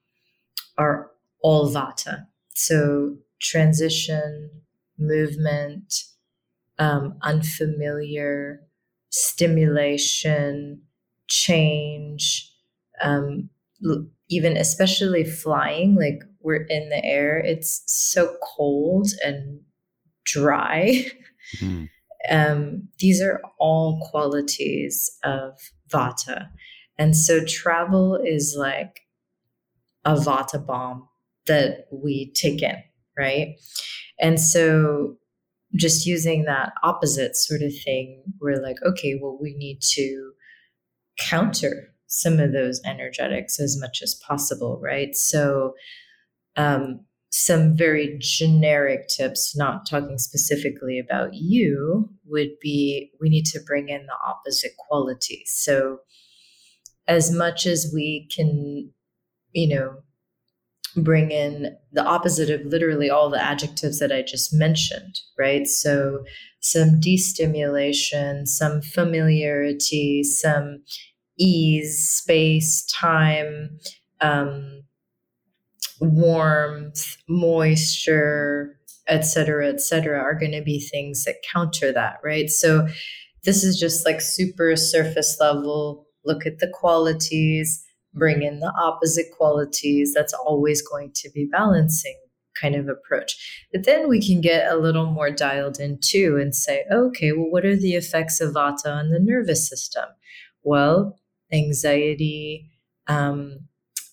are all vata. So transition, movement, um, unfamiliar stimulation, change, um, even especially flying. Like we're in the air, it's so cold and dry. Mm-hmm. Um, these are all qualities of vata. And so travel is like a vata bomb that we take in, right? And so just using that opposite sort of thing, we're like, okay, well, we need to counter some of those energetics as much as possible, right? So, um, some very generic tips, not talking specifically about you, would be we need to bring in the opposite qualities. So, as much as we can, you know, bring in the opposite of literally all the adjectives that I just mentioned, right? So, some destimulation, some familiarity, some ease, space, time, um, warmth, moisture, etc., etc., are going to be things that counter that, right? So, this is just like super surface level. Look at the qualities bring in the opposite qualities, that's always going to be balancing kind of approach. But then we can get a little more dialed in too and say, okay, well, what are the effects of vata on the nervous system? Well, anxiety, um,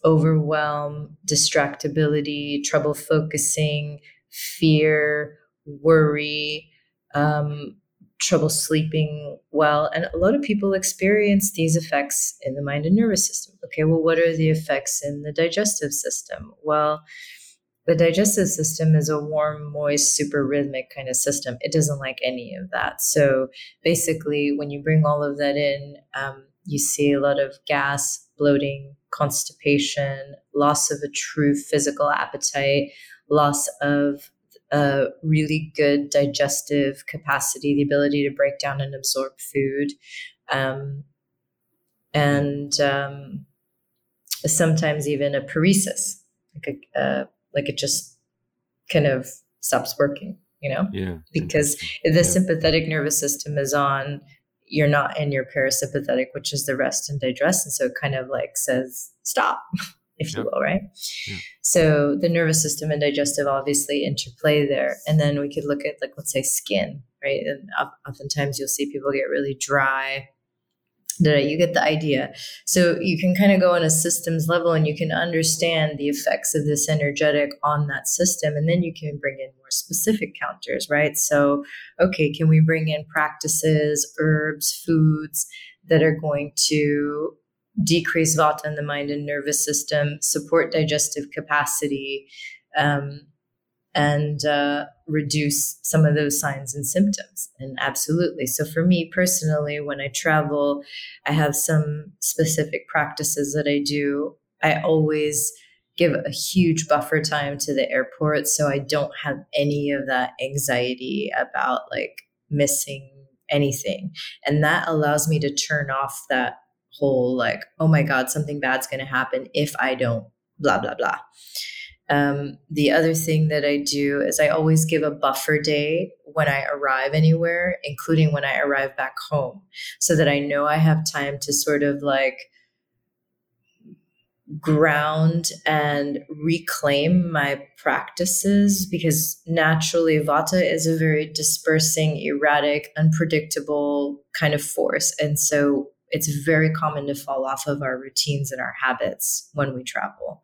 overwhelm, distractibility, trouble focusing, fear, worry, um, trouble sleeping well. And a lot of people experience these effects in the mind and nervous system. Okay, well, what are the effects in the digestive system? Well, the digestive system is a warm, moist, super rhythmic kind of system. It doesn't like any of that. So basically, when you bring all of that in, um, you see a lot of gas, bloating, constipation, loss of a true physical appetite, loss of a really good digestive capacity, the ability to break down and absorb food, um, and um, sometimes even a paresis, like a, uh, like it just kind of stops working, you know? Yeah. Because the yeah. sympathetic nervous system is on, you're not in your parasympathetic, which is the rest and digest. And so it kind of like says, stop. if you will, right? Yeah. So the nervous system and digestive obviously interplay there. And then we could look at like let's say skin, right? And oftentimes you'll see people get really dry. You get the idea. So you can kind of go on a systems level and you can understand the effects of this energetic on that system. And then you can bring in more specific counters, right? So, okay, can we bring in practices, herbs, foods that are going to decrease vata in the mind and nervous system, support digestive capacity, um, and uh, reduce some of those signs and symptoms. And absolutely. So, for me personally, when I travel, I have some specific practices that I do. I always give a huge buffer time to the airport so I don't have any of that anxiety about like missing anything. And that allows me to turn off that whole like, oh my God, something bad's going to happen if I don't, blah, blah, blah. Um, the other thing that I do is I always give a buffer day when I arrive anywhere, including when I arrive back home, so that I know I have time to sort of like ground and reclaim my practices because naturally vata is a very dispersing erratic unpredictable kind of force and so it's very common to fall off of our routines and our habits when we travel.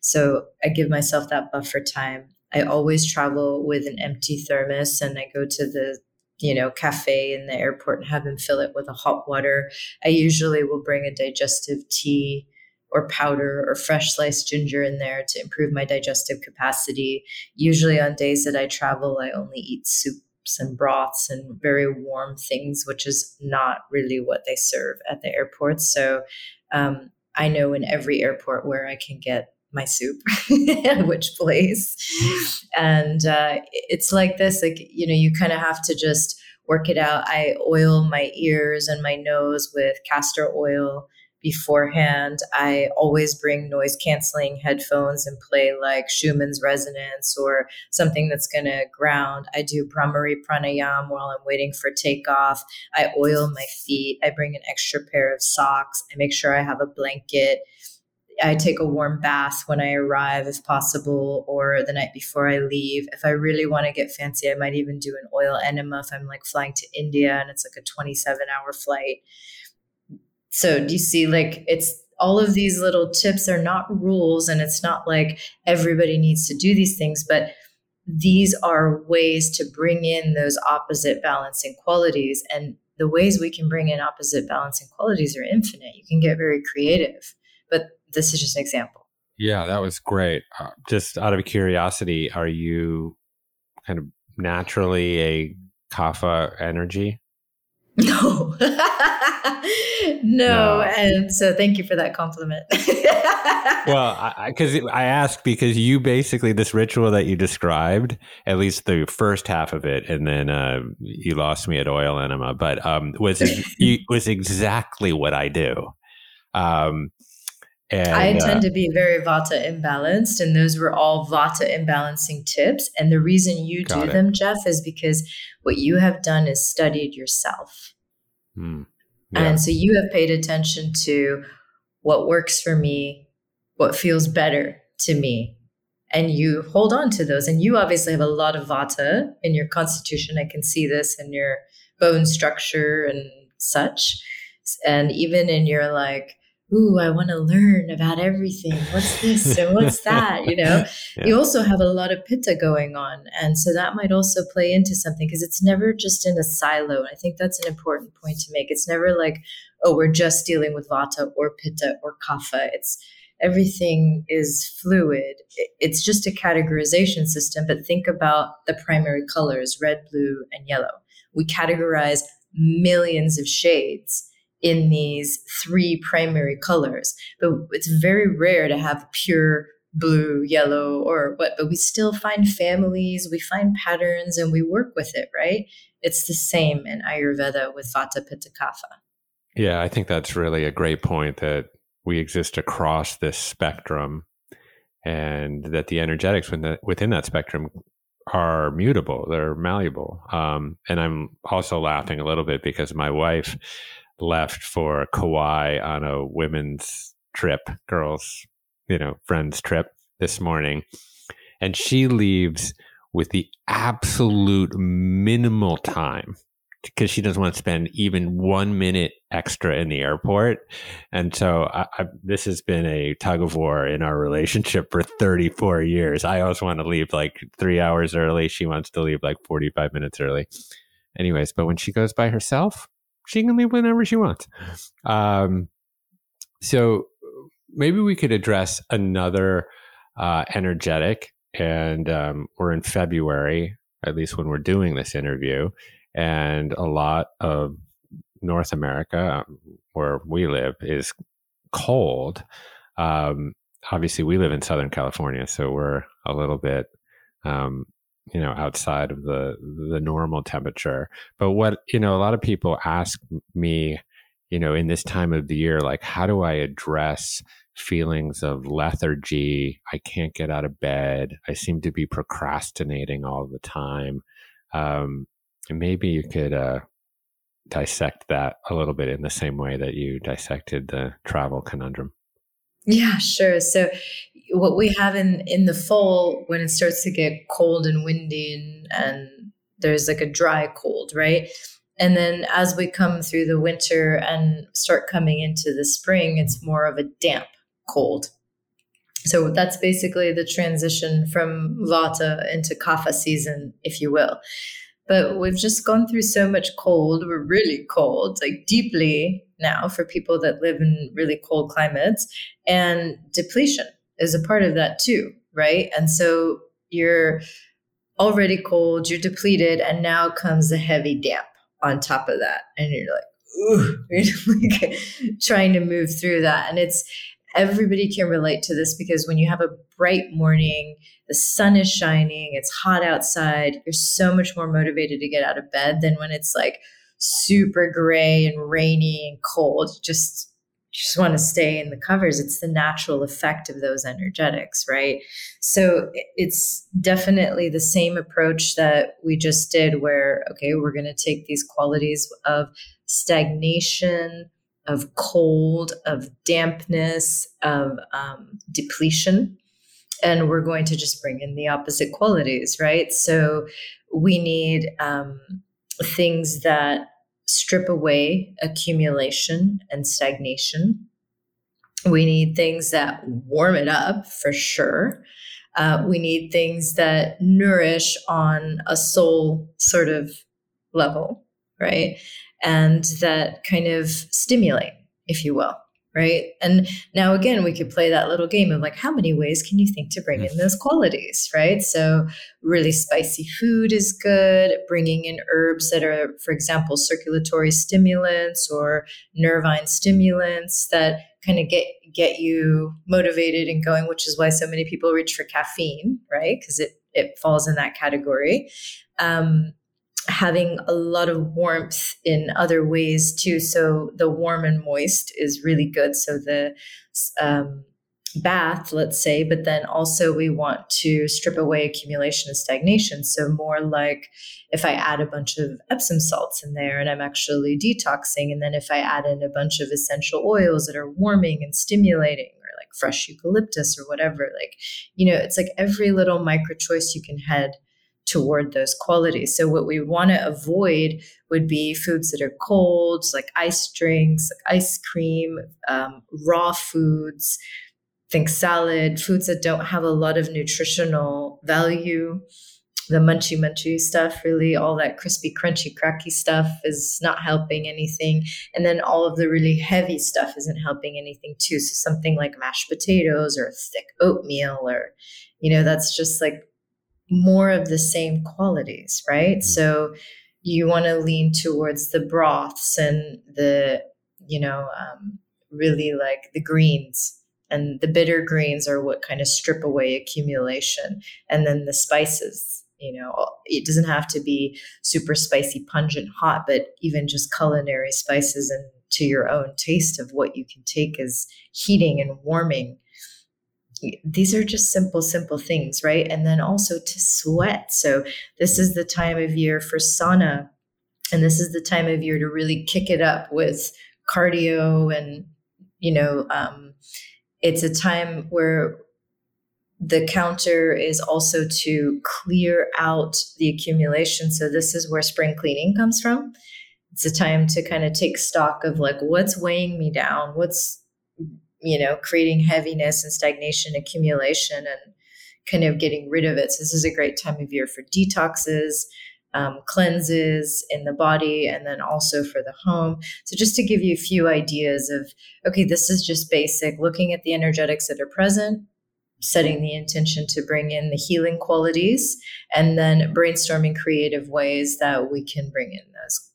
So I give myself that buffer time. I always travel with an empty thermos and I go to the you know cafe in the airport and have them fill it with a hot water. I usually will bring a digestive tea or powder or fresh sliced ginger in there to improve my digestive capacity. Usually on days that I travel, I only eat soup and broths and very warm things, which is not really what they serve at the airports. So um, I know in every airport where I can get my soup which place and uh, it's like this like you know you kind of have to just work it out i oil my ears and my nose with castor oil beforehand. I always bring noise canceling headphones and play like Schumann's resonance or something that's going to ground. I do Bhramari pranayam while I'm waiting for takeoff. I oil my feet. I bring an extra pair of socks. I make sure I have a blanket. I take a warm bath when I arrive, if possible, or the night before I leave. If I really want to get fancy, I might even do an oil enema if I'm like flying to India and it's like a 27 hour flight. So do you see like it's all of these little tips are not rules and it's not like everybody needs to do these things, but these are ways to bring in those opposite balancing qualities. And the ways we can bring in opposite balancing qualities are infinite. You can get very creative, but this is just an example. Yeah, that was great. Uh, just out of curiosity, are you kind of naturally a kapha energy? No. no. no. And so thank you for that compliment. well, because I, I, I asked because you basically, this ritual that you described, at least the first half of it, and then uh, you lost me at oil enema, but um, was, was exactly what I do. Um, and, I tend uh, to be very vata imbalanced, and those were all vata imbalancing tips. And the reason you do it. them, Jeff, is because what you have done is studied yourself. Mm, yeah. And so you have paid attention to what works for me, what feels better to me. and you hold on to those. And you obviously have a lot of vata in your constitution. I can see this in your bone structure and such. And even in your like, ooh, I want to learn about everything. What's this and what's that? You know, yeah. you also have a lot of pitta going on. And so that might also play into something because it's never just in a silo. I think that's an important point to make. It's never like, oh, we're just dealing with vata or pitta or kapha. It's everything is fluid. It's just a categorization system, but think about the primary colors red, blue, and yellow. We categorize millions of shades in these three primary colors, but it's very rare to have pure blue, yellow, or what, but we still find families, we find patterns, and we work with it, right? It's the same in Ayurveda with Vata Pitta Kapha. Yeah, I think that's really a great point that we exist across this spectrum and that the energetics within, that spectrum are mutable they're malleable um, and i'm also laughing a little bit because my wife left for kauai on a women's trip girls you know friends trip this morning and she leaves with the absolute minimal time because she doesn't want to spend even one minute extra in the airport. And so I, I, this has been a tug of war in our relationship for 34 years. I always want to leave like three hours early. She wants to leave like 45 minutes early. Anyways, but when she goes by herself, she can leave whenever she wants. Um, so maybe we could address another uh, energetic, and um, we're in February, at least when we're doing this interview and a lot of North America, where we live, is cold. Um, obviously, we live in Southern California, so we're a little bit, um, you know, outside of the the normal temperature. But what you know, a lot of people ask me, you know, in this time of the year, like, how do I address feelings of lethargy? I can't get out of bed. I seem to be procrastinating all the time. Um, and maybe you could uh, dissect that a little bit in the same way that you dissected the travel conundrum. Yeah, sure. So what we have in in the fall when it starts to get cold and windy and, and there's like a dry cold, right? And then as we come through the winter and start coming into the spring, it's more of a damp cold. So that's basically the transition from Vata into Kapha season, if you will but we've just gone through so much cold. We're really cold, like deeply now for people that live in really cold climates. And depletion is a part of that too, right? And so you're already cold, you're depleted, and now comes a heavy damp on top of that. And you're like, ooh, like trying to move through that. And it's everybody can relate to this because when you have a bright morning, the sun is shining, it's hot outside, you're so much more motivated to get out of bed than when it's like super gray and rainy and cold. Just just want to stay in the covers. It's the natural effect of those energetics, right? So it's definitely the same approach that we just did, where, okay, we're going to take these qualities of stagnation, of cold, of dampness, of um, depletion, and we're going to just bring in the opposite qualities, right? So we need um, things that strip away accumulation and stagnation. We need things that warm it up for sure. Uh, we need things that nourish on a soul sort of level, right? And that kind of stimulate, if you will right? And now again, we could play that little game of like, how many ways can you think to bring in those qualities, right? So, really spicy food is good. Bringing in herbs that are, for example, circulatory stimulants or nervine stimulants that kind of get get you motivated and going, which is why so many people reach for caffeine, right? Because it it falls in that category. Um, having a lot of warmth in other ways too. So the warm and moist is really good. So the um, bath, let's say, but then also we want to strip away accumulation and stagnation. So more like if I add a bunch of Epsom salts in there and I'm actually detoxing, and then if I add in a bunch of essential oils that are warming and stimulating, or like fresh eucalyptus or whatever. Like, you know, it's like every little micro choice you can head toward those qualities. So what we want to avoid would be foods that are cold, like ice drinks, like ice cream, um, raw foods. Think salad, foods that don't have a lot of nutritional value the munchy munchy stuff really all that crispy crunchy cracky stuff is not helping anything and then all of the really heavy stuff isn't helping anything too so something like mashed potatoes or thick oatmeal or you know that's just like more of the same qualities right? Mm-hmm. so you want to lean towards the broths and the you know um, really like the greens. And the bitter greens are what kind of strip away accumulation. And then the spices you know it doesn't have to be super spicy pungent hot but even just culinary spices and to your own taste of what you can take as heating and warming these are just simple simple things right and then also to sweat so this is the time of year for sauna and this is the time of year to really kick it up with cardio and you know um, it's a time where the counter is also to clear out the accumulation. So this is where spring cleaning comes from. It's a time to kind of take stock of like what's weighing me down, what's you know creating heaviness and stagnation, accumulation, and kind of getting rid of it. So this is a great time of year for detoxes. Um, cleanses in the body and then also for the home. So, just to give you a few ideas of okay, this is just basic looking at the energetics that are present, setting the intention to bring in the healing qualities and then brainstorming creative ways that we can bring in those.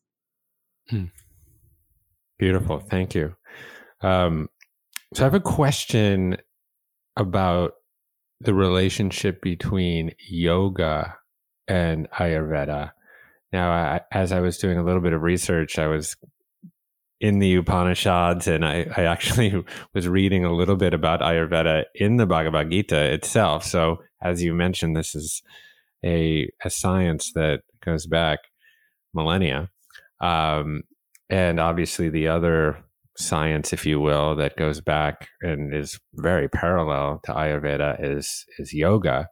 Hmm. Beautiful. Thank you. Um, so I have a question about the relationship between yoga and Ayurveda. Now, I, as I was doing a little bit of research, I was in the Upanishads, and I, I actually was reading a little bit about Ayurveda in the Bhagavad Gita itself. So, as you mentioned, this is a a science that goes back millennia, um, and obviously the other science, if you will, that goes back and is very parallel to Ayurveda is is yoga.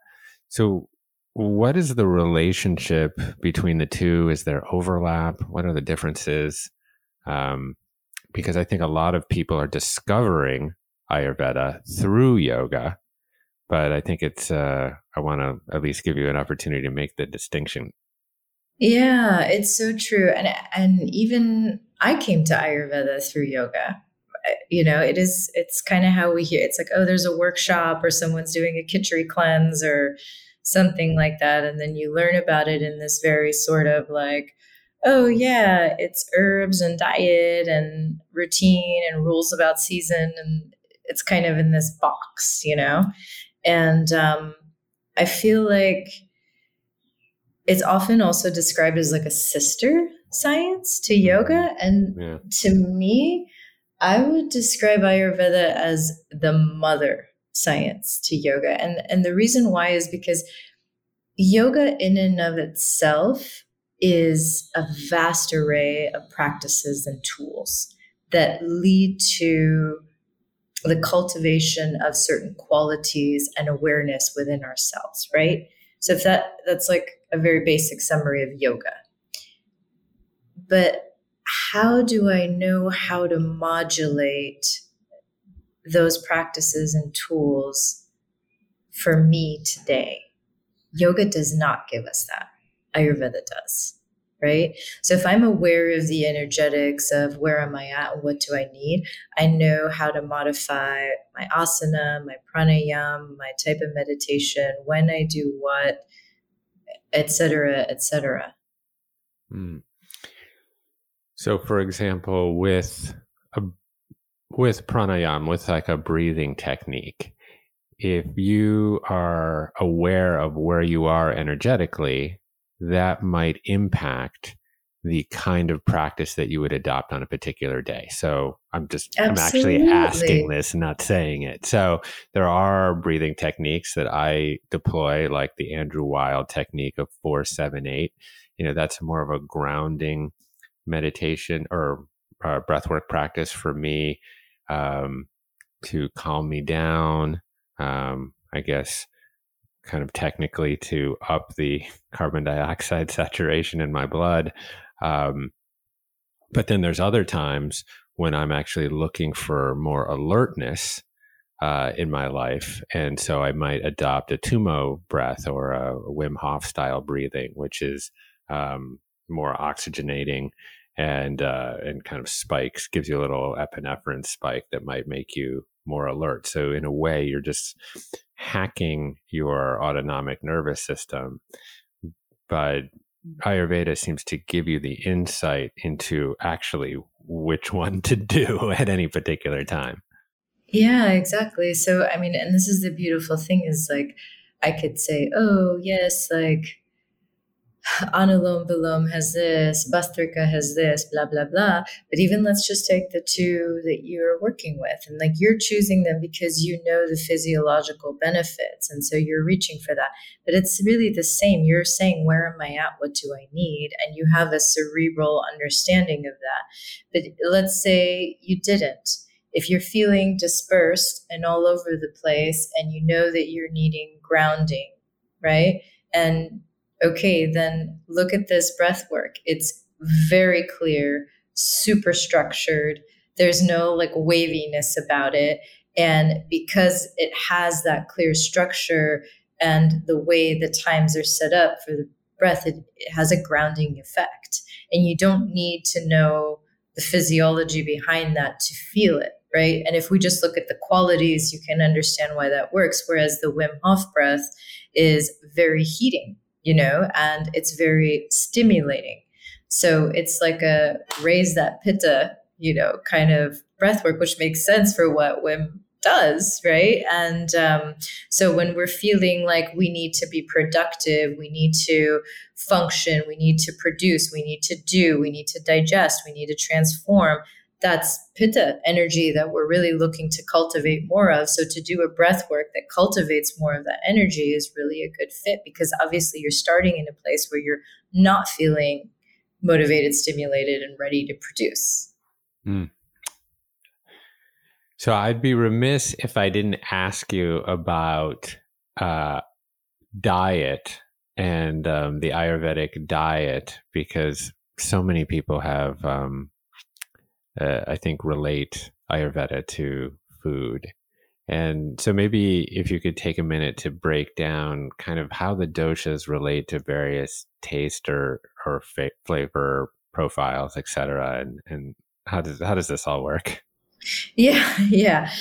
So, what is the relationship between the two? Is there overlap? What are the differences? Um, because I think a lot of people are discovering Ayurveda through yoga. But I think it's, uh, I want to at least give you an opportunity to make the distinction. Yeah, it's so true. And, and even I came to Ayurveda through yoga. You know, it is, it's kind of how we hear it's like, oh, there's a workshop or someone's doing a khichdi cleanse or something like that. And then you learn about it in this very sort of like, oh yeah, it's herbs and diet and routine and rules about season and it's kind of in this box, you know? And um, I feel like it's often also described as like a sister science to yoga. And yeah. to me, I would describe Ayurveda as the mother science to yoga. And and the reason why is because yoga in and of itself is a vast array of practices and tools that lead to the cultivation of certain qualities and awareness within ourselves right so if that that's like a very basic summary of yoga but how do i know how to modulate those practices and tools for me today yoga does not give us that Ayurveda does, right? So if I'm aware of the energetics of where am I at, and what do I need, I know how to modify my asana, my pranayama, my type of meditation, when I do what, etc., etc. So, for example, with a with pranayama, with like a breathing technique, if you are aware of where you are energetically, that might impact the kind of practice that you would adopt on a particular day. So I'm just, Absolutely. I'm actually asking this, not saying it. So there are breathing techniques that I deploy, like the Andrew Weil technique of four, seven, eight. You know, that's more of a grounding meditation or uh, breathwork practice for me. Um, to calm me down. Um, I guess kind of technically to up the carbon dioxide saturation in my blood. Um, but then there's other times when I'm actually looking for more alertness uh, in my life. And so I might adopt a Tummo breath or a Wim Hof style breathing, which is um, more oxygenating and uh, and kind of spikes, gives you a little epinephrine spike that might make you more alert. So in a way, you're just hacking your autonomic nervous system. But Ayurveda seems to give you the insight into actually which one to do at any particular time. Yeah, exactly. So, I mean, and this is the beautiful thing is like, I could say, oh, yes, like Anulom Vilom has this, Bhastrika has this, blah, blah, blah. But even let's just take the two that you're working with. And like you're choosing them because you know the physiological benefits. And so you're reaching for that. But it's really the same. You're saying, where am I at? What do I need? And you have a cerebral understanding of that. But let's say you didn't. If you're feeling dispersed and all over the place and you know that you're needing grounding, right? And okay, then look at this breath work. It's very clear, super structured. There's no like waviness about it. And because it has that clear structure and the way the times are set up for the breath, it, it has a grounding effect. And you don't need to know the physiology behind that to feel it, right? And if we just look at the qualities, you can understand why that works. Whereas the Wim Hof breath is very heating you know, and it's very stimulating. So it's like a raise that pitta, you know, kind of breath work, which makes sense for what Wim does, right? And um, so when we're feeling like we need to be productive, we need to function, we need to produce, we need to do, we need to digest, we need to transform, that's pitta energy that we're really looking to cultivate more of. So to do a breath work that cultivates more of that energy is really a good fit because obviously you're starting in a place where you're not feeling motivated, stimulated, and ready to produce. Mm. So I'd be remiss if I didn't ask you about uh, diet and um, the Ayurvedic diet because so many people have um, uh, I think, relate Ayurveda to food. And so maybe if you could take a minute to break down kind of how the doshas relate to various taste or, or fa- flavor profiles, et cetera, and, and how does how does this all work? Yeah, yeah.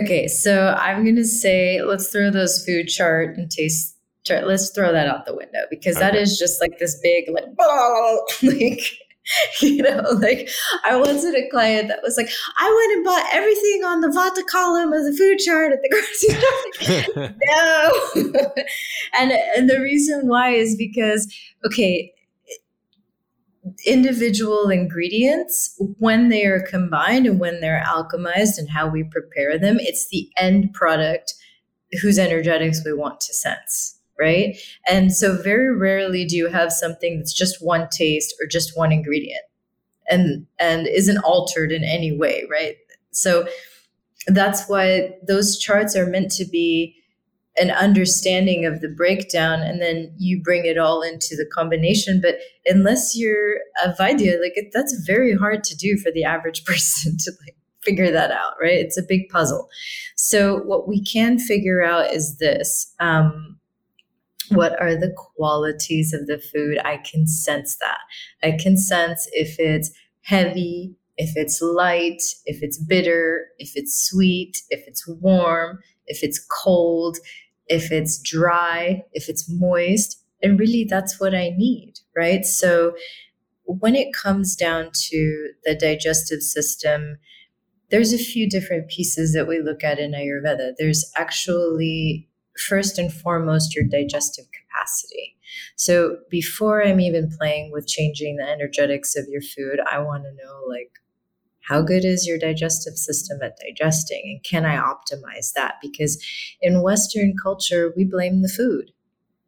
Okay, so I'm gonna say let's throw those food chart and taste chart. Let's throw that out the window because okay. that is just like this big like like you know, like I once had a client that was like, I went and bought everything on the Vata column of the food chart at the grocery store. no. and and the reason why is because, okay, individual ingredients, when they are combined and when they're alchemized and how we prepare them, it's the end product whose energetics we want to sense right? And so very rarely do you have something that's just one taste or just one ingredient and and isn't altered in any way, right? So that's why those charts are meant to be an understanding of the breakdown and then you bring it all into the combination but unless you're a vaidya like it, that's very hard to do for the average person to like figure that out right it's a big puzzle so what we can figure out is this um, what are the qualities of the food i can sense that. I can sense if it's heavy if it's light if it's bitter if it's sweet if it's warm if it's cold if it's dry if it's moist. And really that's what i need right? So when it comes down to the digestive system there's a few different pieces that we look at in ayurveda. There's actually first and foremost your digestive capacity. So before I'm even playing with changing the energetics of your food, I want to know like how good is your digestive system at digesting and can I optimize that? Because in Western culture, we blame the food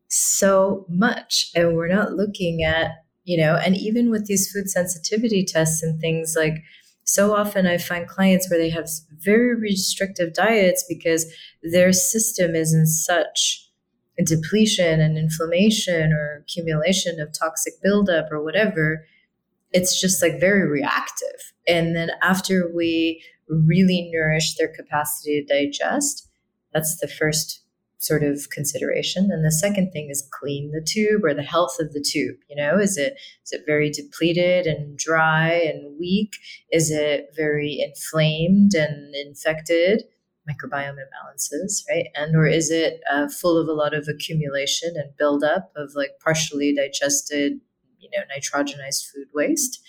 so much and we're not looking at, you know, and even with these food sensitivity tests and things like so often I find clients where they have very restrictive diets because their system is in such depletion and inflammation or accumulation of toxic buildup or whatever. It's just like very reactive. And then after we really nourish their capacity to digest, that's the first sort of consideration. And the second thing is clean the tube or the health of the tube. You know, is it is it very depleted and dry and weak? Is it very inflamed and infected? microbiome imbalances right and or is it uh, full of a lot of accumulation and buildup of like partially digested you know nitrogenized food waste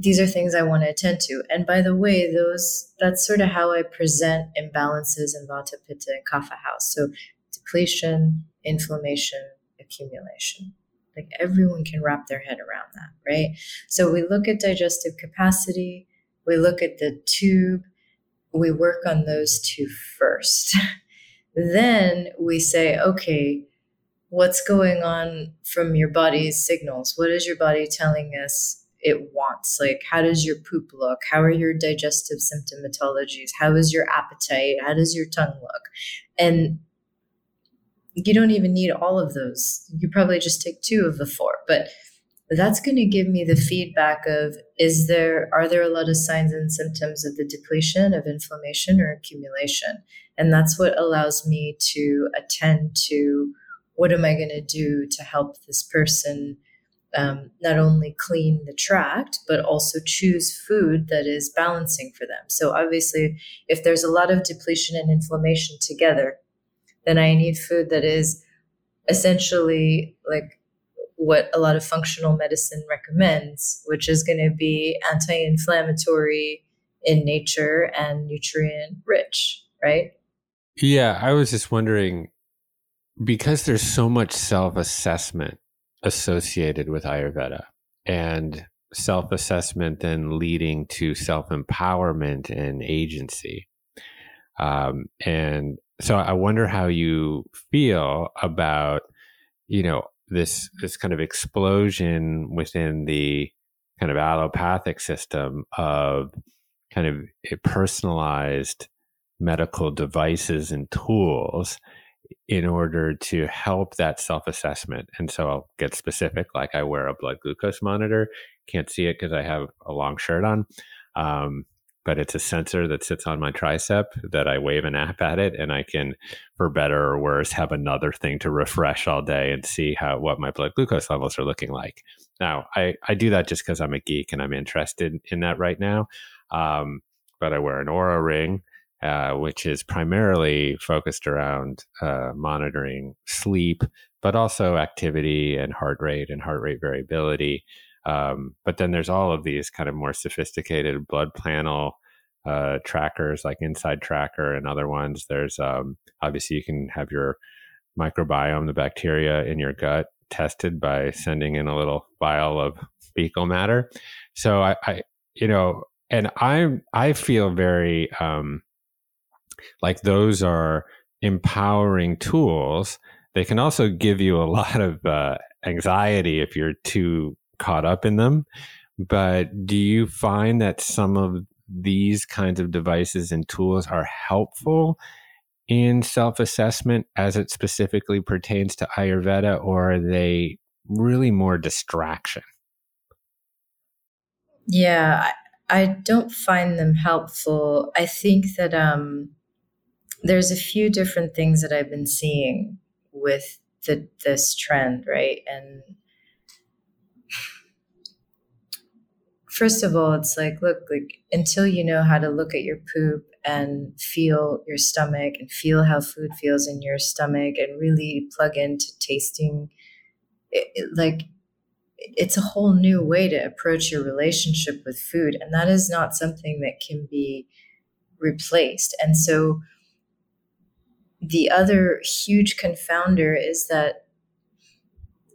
these are things I want to attend to. And by the way, those that's sort of how I present imbalances in Vata, Pitta, and Kapha house. So depletion, inflammation, accumulation. Like everyone can wrap their head around that, right? So we look at digestive capacity, we look at the tube, we work on those two first. then we say, okay, what's going on from your body's signals? What is your body telling us it wants. Like, how does your poop look? How are your digestive symptomatologies? How is your appetite? How does your tongue look? And you don't even need all of those. You probably just take two of the four, but that's going to give me the feedback of is there are there a lot of signs and symptoms of the depletion of inflammation or accumulation and that's what allows me to attend to what am i going to do to help this person um, not only clean the tract, but also choose food that is balancing for them. So, obviously, if there's a lot of depletion and inflammation together, then I need food that is essentially like what a lot of functional medicine recommends, which is going to be anti inflammatory in nature and nutrient rich, right? Yeah, I was just wondering because there's so much self assessment associated with Ayurveda and self assessment then leading to self empowerment and agency. Um, and so I wonder how you feel about, you know, this, this kind of explosion within the kind of allopathic system of kind of personalized medical devices and tools in order to help that self assessment. And so I'll get specific, like I wear a blood glucose monitor. Can't see it because I have a long shirt on. Um, but it's a sensor that sits on my tricep that I wave an app at it, and I can, for better or worse, have another thing to refresh all day and see how what my blood glucose levels are looking like. Now, I, I do that just because I'm a geek and I'm interested in that right now. Um, but I wear an Oura ring uh, which is primarily focused around uh, monitoring sleep, but also activity and heart rate and heart rate variability. Um, but then there's all of these kind of more sophisticated blood panel uh, trackers like Inside Tracker and other ones. There's um, obviously you can have your microbiome, the bacteria in your gut, tested by sending in a little vial of fecal matter. So I, I you know, and I I feel very um, like those are empowering tools. They can also give you a lot of uh, anxiety if you're too caught up in them. But do you find that some of these kinds of devices and tools are helpful in self assessment as it specifically pertains to Ayurveda, or are they really more distraction? Yeah, I, I don't find them helpful. I think that um, there's a few different things that I've been seeing with the, this trend, right? And first of all, it's like, look, like until you know how to look at your poop and feel your stomach and feel how food feels in your stomach and really plug into tasting, it, it, like it's a whole new way to approach your relationship with food. And that is not something that can be replaced. And so, the other huge confounder is that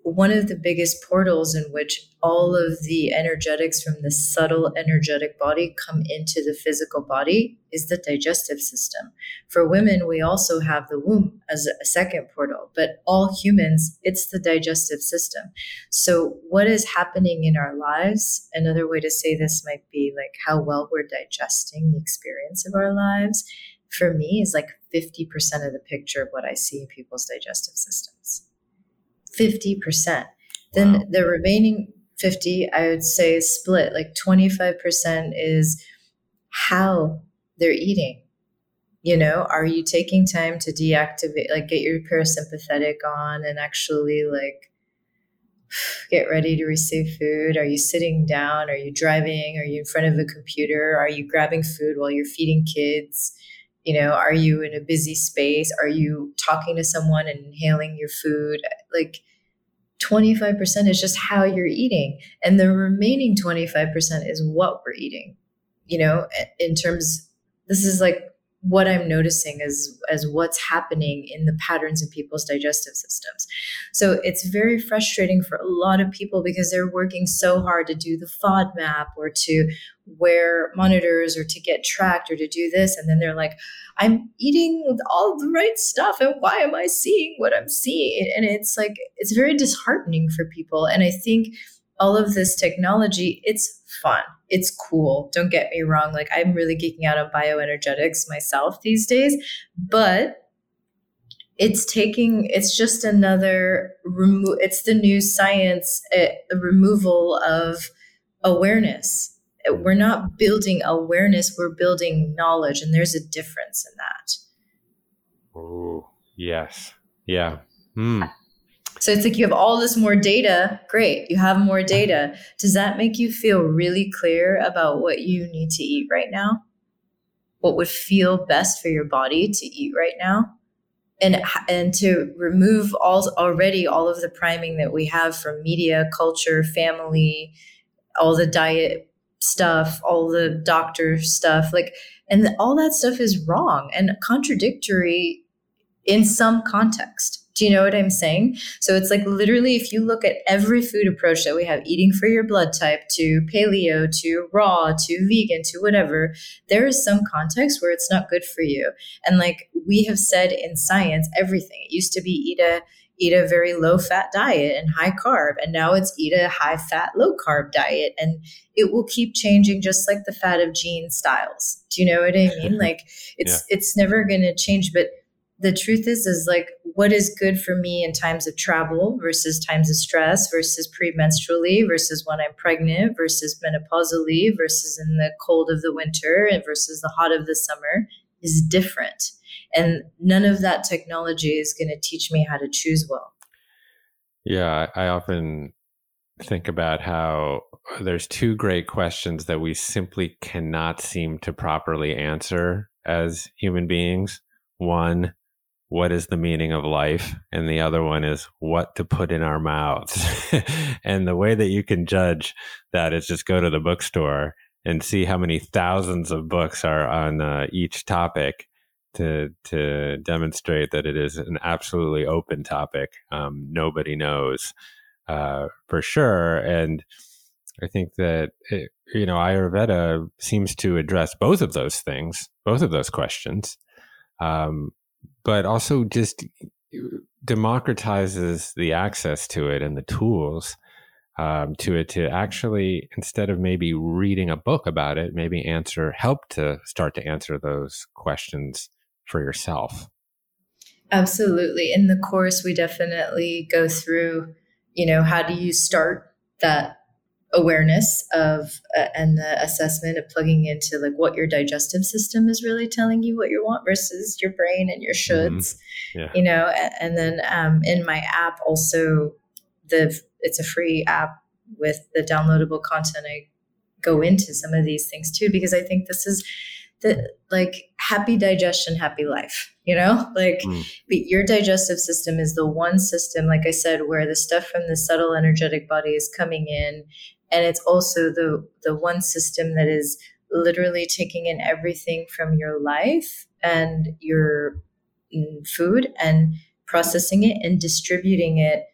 one of the biggest portals in which all of the energetics from the subtle energetic body come into the physical body is the digestive system. For women, we also have the womb as a second portal, but all humans, it's the digestive system. So, what is happening in our lives? Another way to say this might be like how well we're digesting the experience of our lives. For me, is like 50% of the picture of what I see in people's digestive systems. 50%. Then the remaining 50, I would say is split. Like 25% is how they're eating. You know, are you taking time to deactivate, like get your parasympathetic on and actually like get ready to receive food? Are you sitting down? Are you driving? Are you in front of a computer? Are you grabbing food while you're feeding kids? You know, are you in a busy space? Are you talking to someone and inhaling your food? Like 25% is just how you're eating. And the remaining 25% is what we're eating. You know, in terms, this is like what I'm noticing as as what's happening in the patterns in people's digestive systems. So it's very frustrating for a lot of people because they're working so hard to do the FODMAP or to wear monitors or to get tracked or to do this and then they're like I'm eating all the right stuff and why am I seeing what I'm seeing and it's like it's very disheartening for people and I think all of this technology it's fun it's cool. Don't get me wrong. Like I'm really geeking out on bioenergetics myself these days, but it's taking it's just another remove it's the new science uh, removal of awareness we're not building awareness we're building knowledge and there's a difference in that oh yes yeah hmm. So it's like you have all this more data. Great. You have more data. Does that make you feel really clear about what you need to eat right now? What would feel best for your body to eat right now? And, and to remove all already all of the priming that we have from media, culture, family, all the diet stuff, all the doctor stuff, like, and all that stuff is wrong and contradictory in some context do you know what I'm saying? So it's like literally, if you look at every food approach that we have, eating for your blood type to paleo to raw to vegan to whatever, there is some context where it's not good for you. And like we have said in science, everything. It used to be eat a eat a very low fat diet and high carb and now it's eat a high fat low carb diet and it will keep changing just like the fat of gene styles do you know what i mean like it's yeah. it's never going to change but the truth is is like what is good for me in times of travel versus times of stress versus premenstrually versus when I'm pregnant versus menopausally versus in the cold of the winter and versus the hot of the summer is different. And none of that technology is going to teach me how to choose well. Yeah, I often think about how there's two great questions that we simply cannot seem to properly answer as human beings. One, what is the meaning of life and the other one is what to put in our mouths and the way that you can judge that is just go to the bookstore and see how many thousands of books are on uh, each topic to to demonstrate that it is an absolutely open topic. Um, nobody knows uh, for sure. And I think that it, you know Ayurveda seems to address both of those things, both of those questions, um, but also just democratizes the access to it and the tools um, to it to actually instead of maybe reading a book about it maybe answer help to start to answer those questions for yourself absolutely in the course we definitely go through you know how do you start that awareness of uh, and the assessment of plugging into like what your digestive system is really telling you what you want versus your brain and your mm-hmm. shoulds mm-hmm. yeah. you know and, and then um, in my app also the it's a free app with the downloadable content i go into some of these things too because i think this is the like happy digestion happy life you know like mm. your digestive system is the one system like i said where the stuff from the subtle energetic body is coming in and it's also the the one system that is literally taking in everything from your life and your mm, food and processing it and distributing it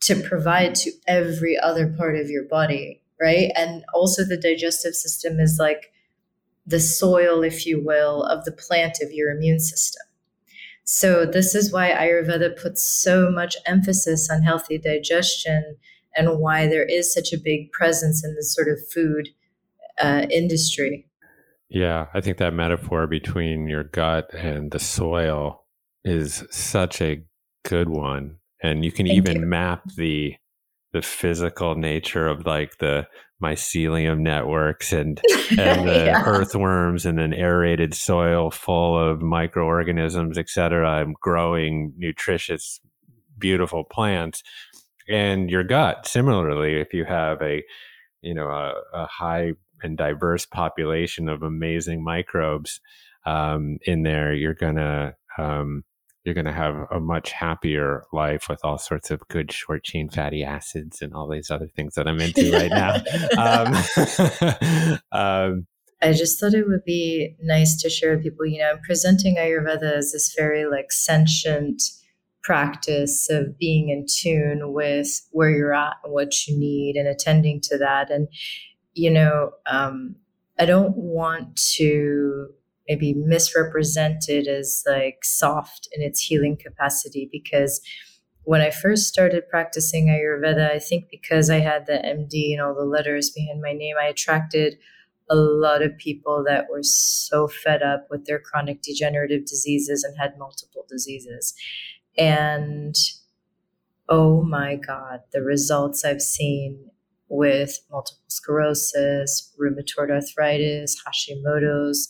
to provide to every other part of your body, right? And also the digestive system is like the soil, if you will, of the plant of your immune system. So this is why Ayurveda puts so much emphasis on healthy digestion and why there is such a big presence in this sort of food uh, industry. Yeah, I think that metaphor between your gut and the soil is such a good one, and you can Thank even you. map the the physical nature of like the mycelium networks and and the yeah. earthworms and an aerated soil full of microorganisms, et cetera, and growing nutritious, beautiful plants. And your gut, similarly, if you have a you know a, a high and diverse population of amazing microbes um, in there, you're gonna um, you're going to have a much happier life with all sorts of good short chain fatty acids and all these other things that I'm into right now. Um, um, I just thought it would be nice to share with people. You know, I'm presenting Ayurveda as this very like sentient practice of being in tune with where you're at and what you need and attending to that. And, you know, um, I don't want to maybe misrepresented as like soft in its healing capacity because when I first started practicing Ayurveda, I think because I had the MD and all the letters behind my name, I attracted a lot of people that were so fed up with their chronic degenerative diseases and had multiple diseases. And oh my God, the results I've seen with multiple sclerosis, rheumatoid arthritis, Hashimoto's,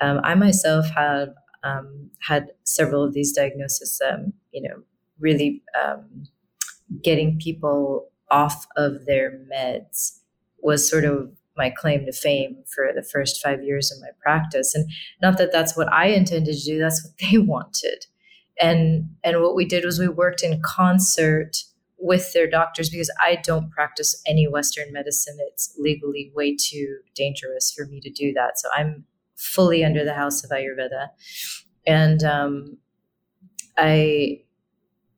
um, I myself have um, had several of these diagnoses. Um, you know, really um, getting people off of their meds was sort of my claim to fame for the first five years of my practice. And not that that's what I intended to do; that's what they wanted. And and what we did was we worked in concert with their doctors because I don't practice any Western medicine. It's legally way too dangerous for me to do that. So I'm fully under the house of Ayurveda. And um, I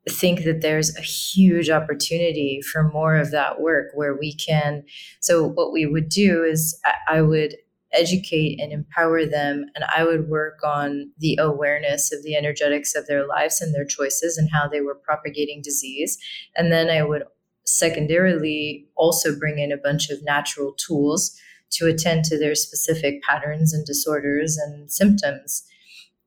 think that there's a huge opportunity for more of that work where we can. So, what we would do is I would educate and empower them, and I would work on the awareness of the energetics of their lives and their choices and how they were propagating disease. And then I would secondarily also bring in a bunch of natural tools to attend to their specific patterns and disorders and symptoms.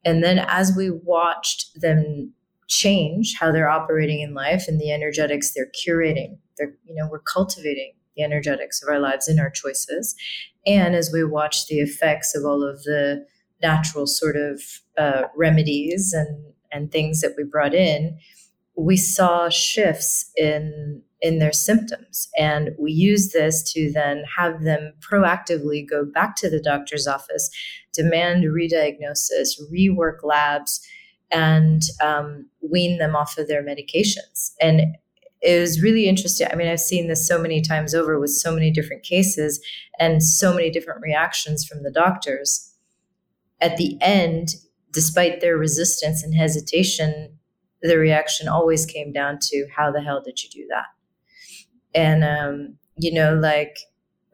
And then as we watched them change how they're operating in life and the energetics they're curating, they're, you know, we're cultivating the energetics of our lives in our choices. And as we watch the effects of all of the natural sort of uh, remedies and, and things that we brought in, we saw shifts in in their symptoms. And we use this to then have them proactively go back to the doctor's office, demand rediagnosis, rework labs, and um, wean them off of their medications. And it was really interesting. I mean, I've seen this so many times over with so many different cases and so many different reactions from the doctors. At the end, despite their resistance and hesitation, the reaction always came down to how the hell did you do that? and um, you know, like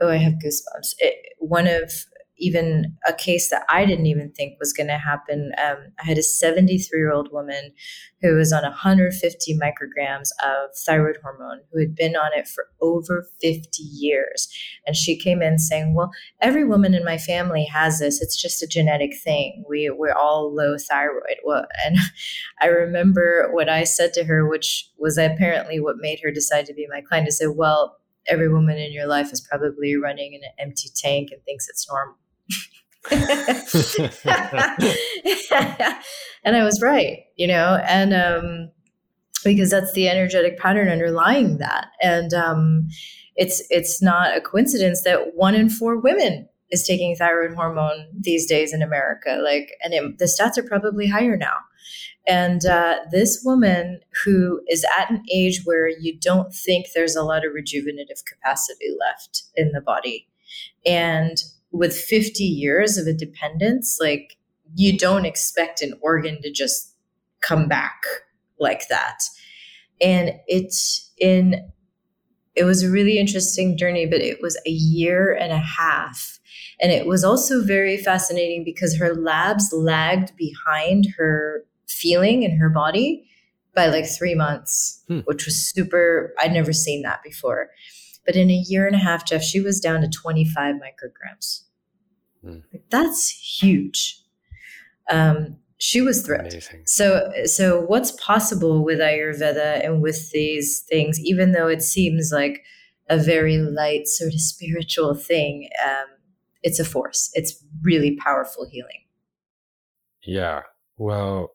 oh, I have goosebumps. It, one of even a case that I didn't even think was going to happen. Um, I had a 73 year old woman who was on 150 micrograms of thyroid hormone who had been on it for over 50 years. And she came in saying, Well, every woman in my family has this. It's just a genetic thing. We, we're all low thyroid. Well, and I remember what I said to her, which was apparently what made her decide to be my client. I said, Well, every woman in your life is probably running an empty tank and thinks it's normal. and I was right, you know, and um, because that's the energetic pattern underlying that, and um, it's it's not a coincidence that one in four women is taking thyroid hormone these days in America. Like, and it, the stats are probably higher now. And uh, this woman who is at an age where you don't think there's a lot of rejuvenative capacity left in the body, and with 50 years of a dependence, like you don't expect an organ to just come back like that. and it's in it was a really interesting journey, but it was a year and a half. And it was also very fascinating because her labs lagged behind her feeling in her body by like three months, hmm. which was super. I'd never seen that before. But in a year and a half, Jeff, she was down to 25 micrograms. Like, that's huge. Um, she was thrilled. Amazing. So, so what's possible with Ayurveda and with these things, even though it seems like a very light sort of spiritual thing, um, it's a force. It's really powerful healing. Yeah. Well,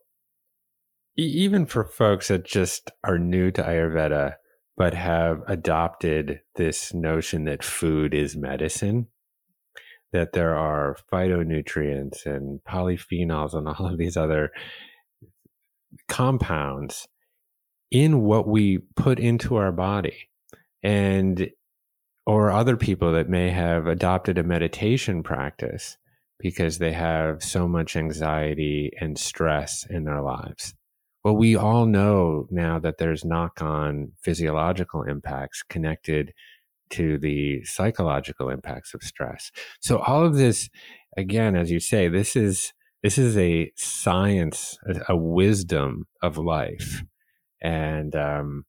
e- even for folks that just are new to Ayurveda, but have adopted this notion that food is medicine, that there are phytonutrients and polyphenols and all of these other compounds in what we put into our body and or other people that may have adopted a meditation practice because they have so much anxiety and stress in their lives. Well, we all know now that there's knock on physiological impacts connected to the psychological impacts of stress. So all of this, again, as you say, this is this is a science, a, wisdom of life, and um,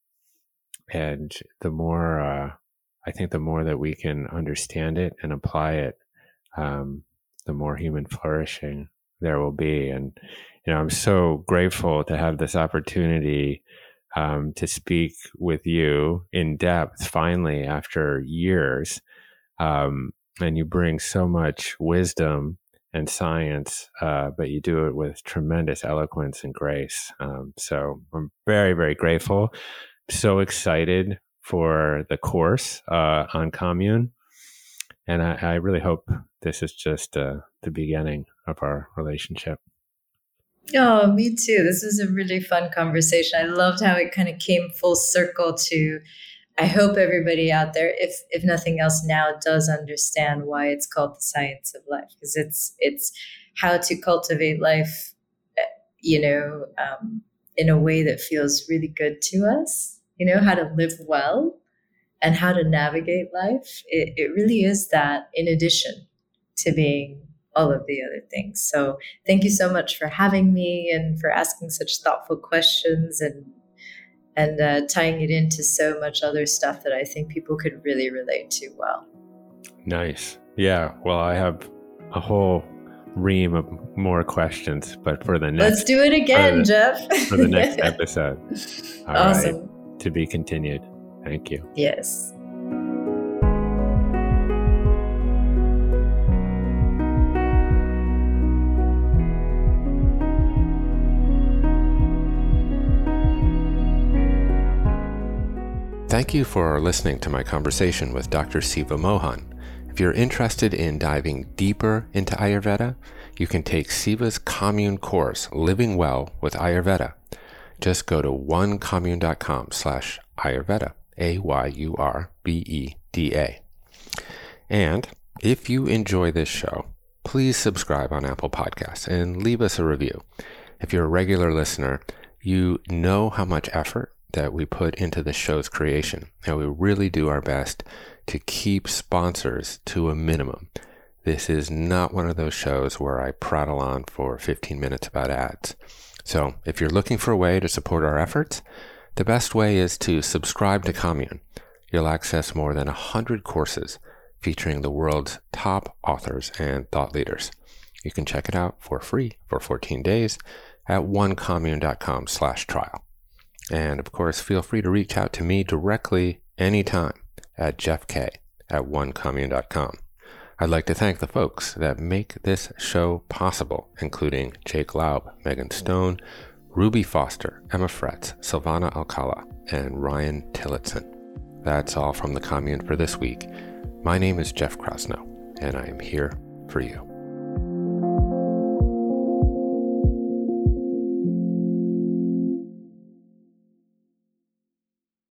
and the more uh, I think, the more that we can understand it and apply it, um, the more human flourishing there will be. And you know, I'm so grateful to have this opportunity um, to speak with you in depth finally after years. Um, and you bring so much wisdom and science, uh, but you do it with tremendous eloquence and grace. Um, so I'm very, very grateful. So excited for the course uh, on commune. And I, I, really hope this is just uh, the beginning of our relationship. Oh, me too. This was a really fun conversation. I loved how it kind of came full circle to I hope everybody out there, if if nothing else now, does understand why it's called the science of life because it's it's how to cultivate life, eh, you know, um, in a way that feels really good to us. You know, how to live well and how to navigate life. It, it really is that in addition to being all of the other things. So thank you so much for having me and for asking such thoughtful questions and and uh, tying it into so much other stuff that I think people could really relate to well. Nice. Yeah. Well, I have a whole ream of more questions, but for the next, let's do it again, the, Jeff. for the next episode. All awesome. Right. To be continued. Thank you. Yes. Thank you for listening to my conversation with Dr. Siva Mohan. If you're interested in diving deeper into Ayurveda, you can take Siva's commune course, Living Well with Ayurveda. Just go to onecommune.com slash Ayurveda, A-Y-U-R-V-E-D-A. And if you enjoy this show, please subscribe on Apple Podcasts and leave us a review. If you're a regular listener, you know how much effort that we put into the show's creation. And we really do our best to keep sponsors to a minimum. This is not one of those shows where I prattle on for 15 minutes about ads. So if you're looking for a way to support our efforts, the best way is to subscribe to Commune. You'll access more than 100 courses featuring the world's top authors and thought leaders. You can check it out for free for 14 days at onecommune.com slash trial. And of course, feel free to reach out to me directly anytime at jeffk at onecommune.com. I'd like to thank the folks that make this show possible, including Jake Laub, Megan Stone, Ruby Foster, Emma Fretz, Silvana Alcala, and Ryan Tillotson. That's all from the commune for this week. My name is Jeff Krasno, and I am here for you.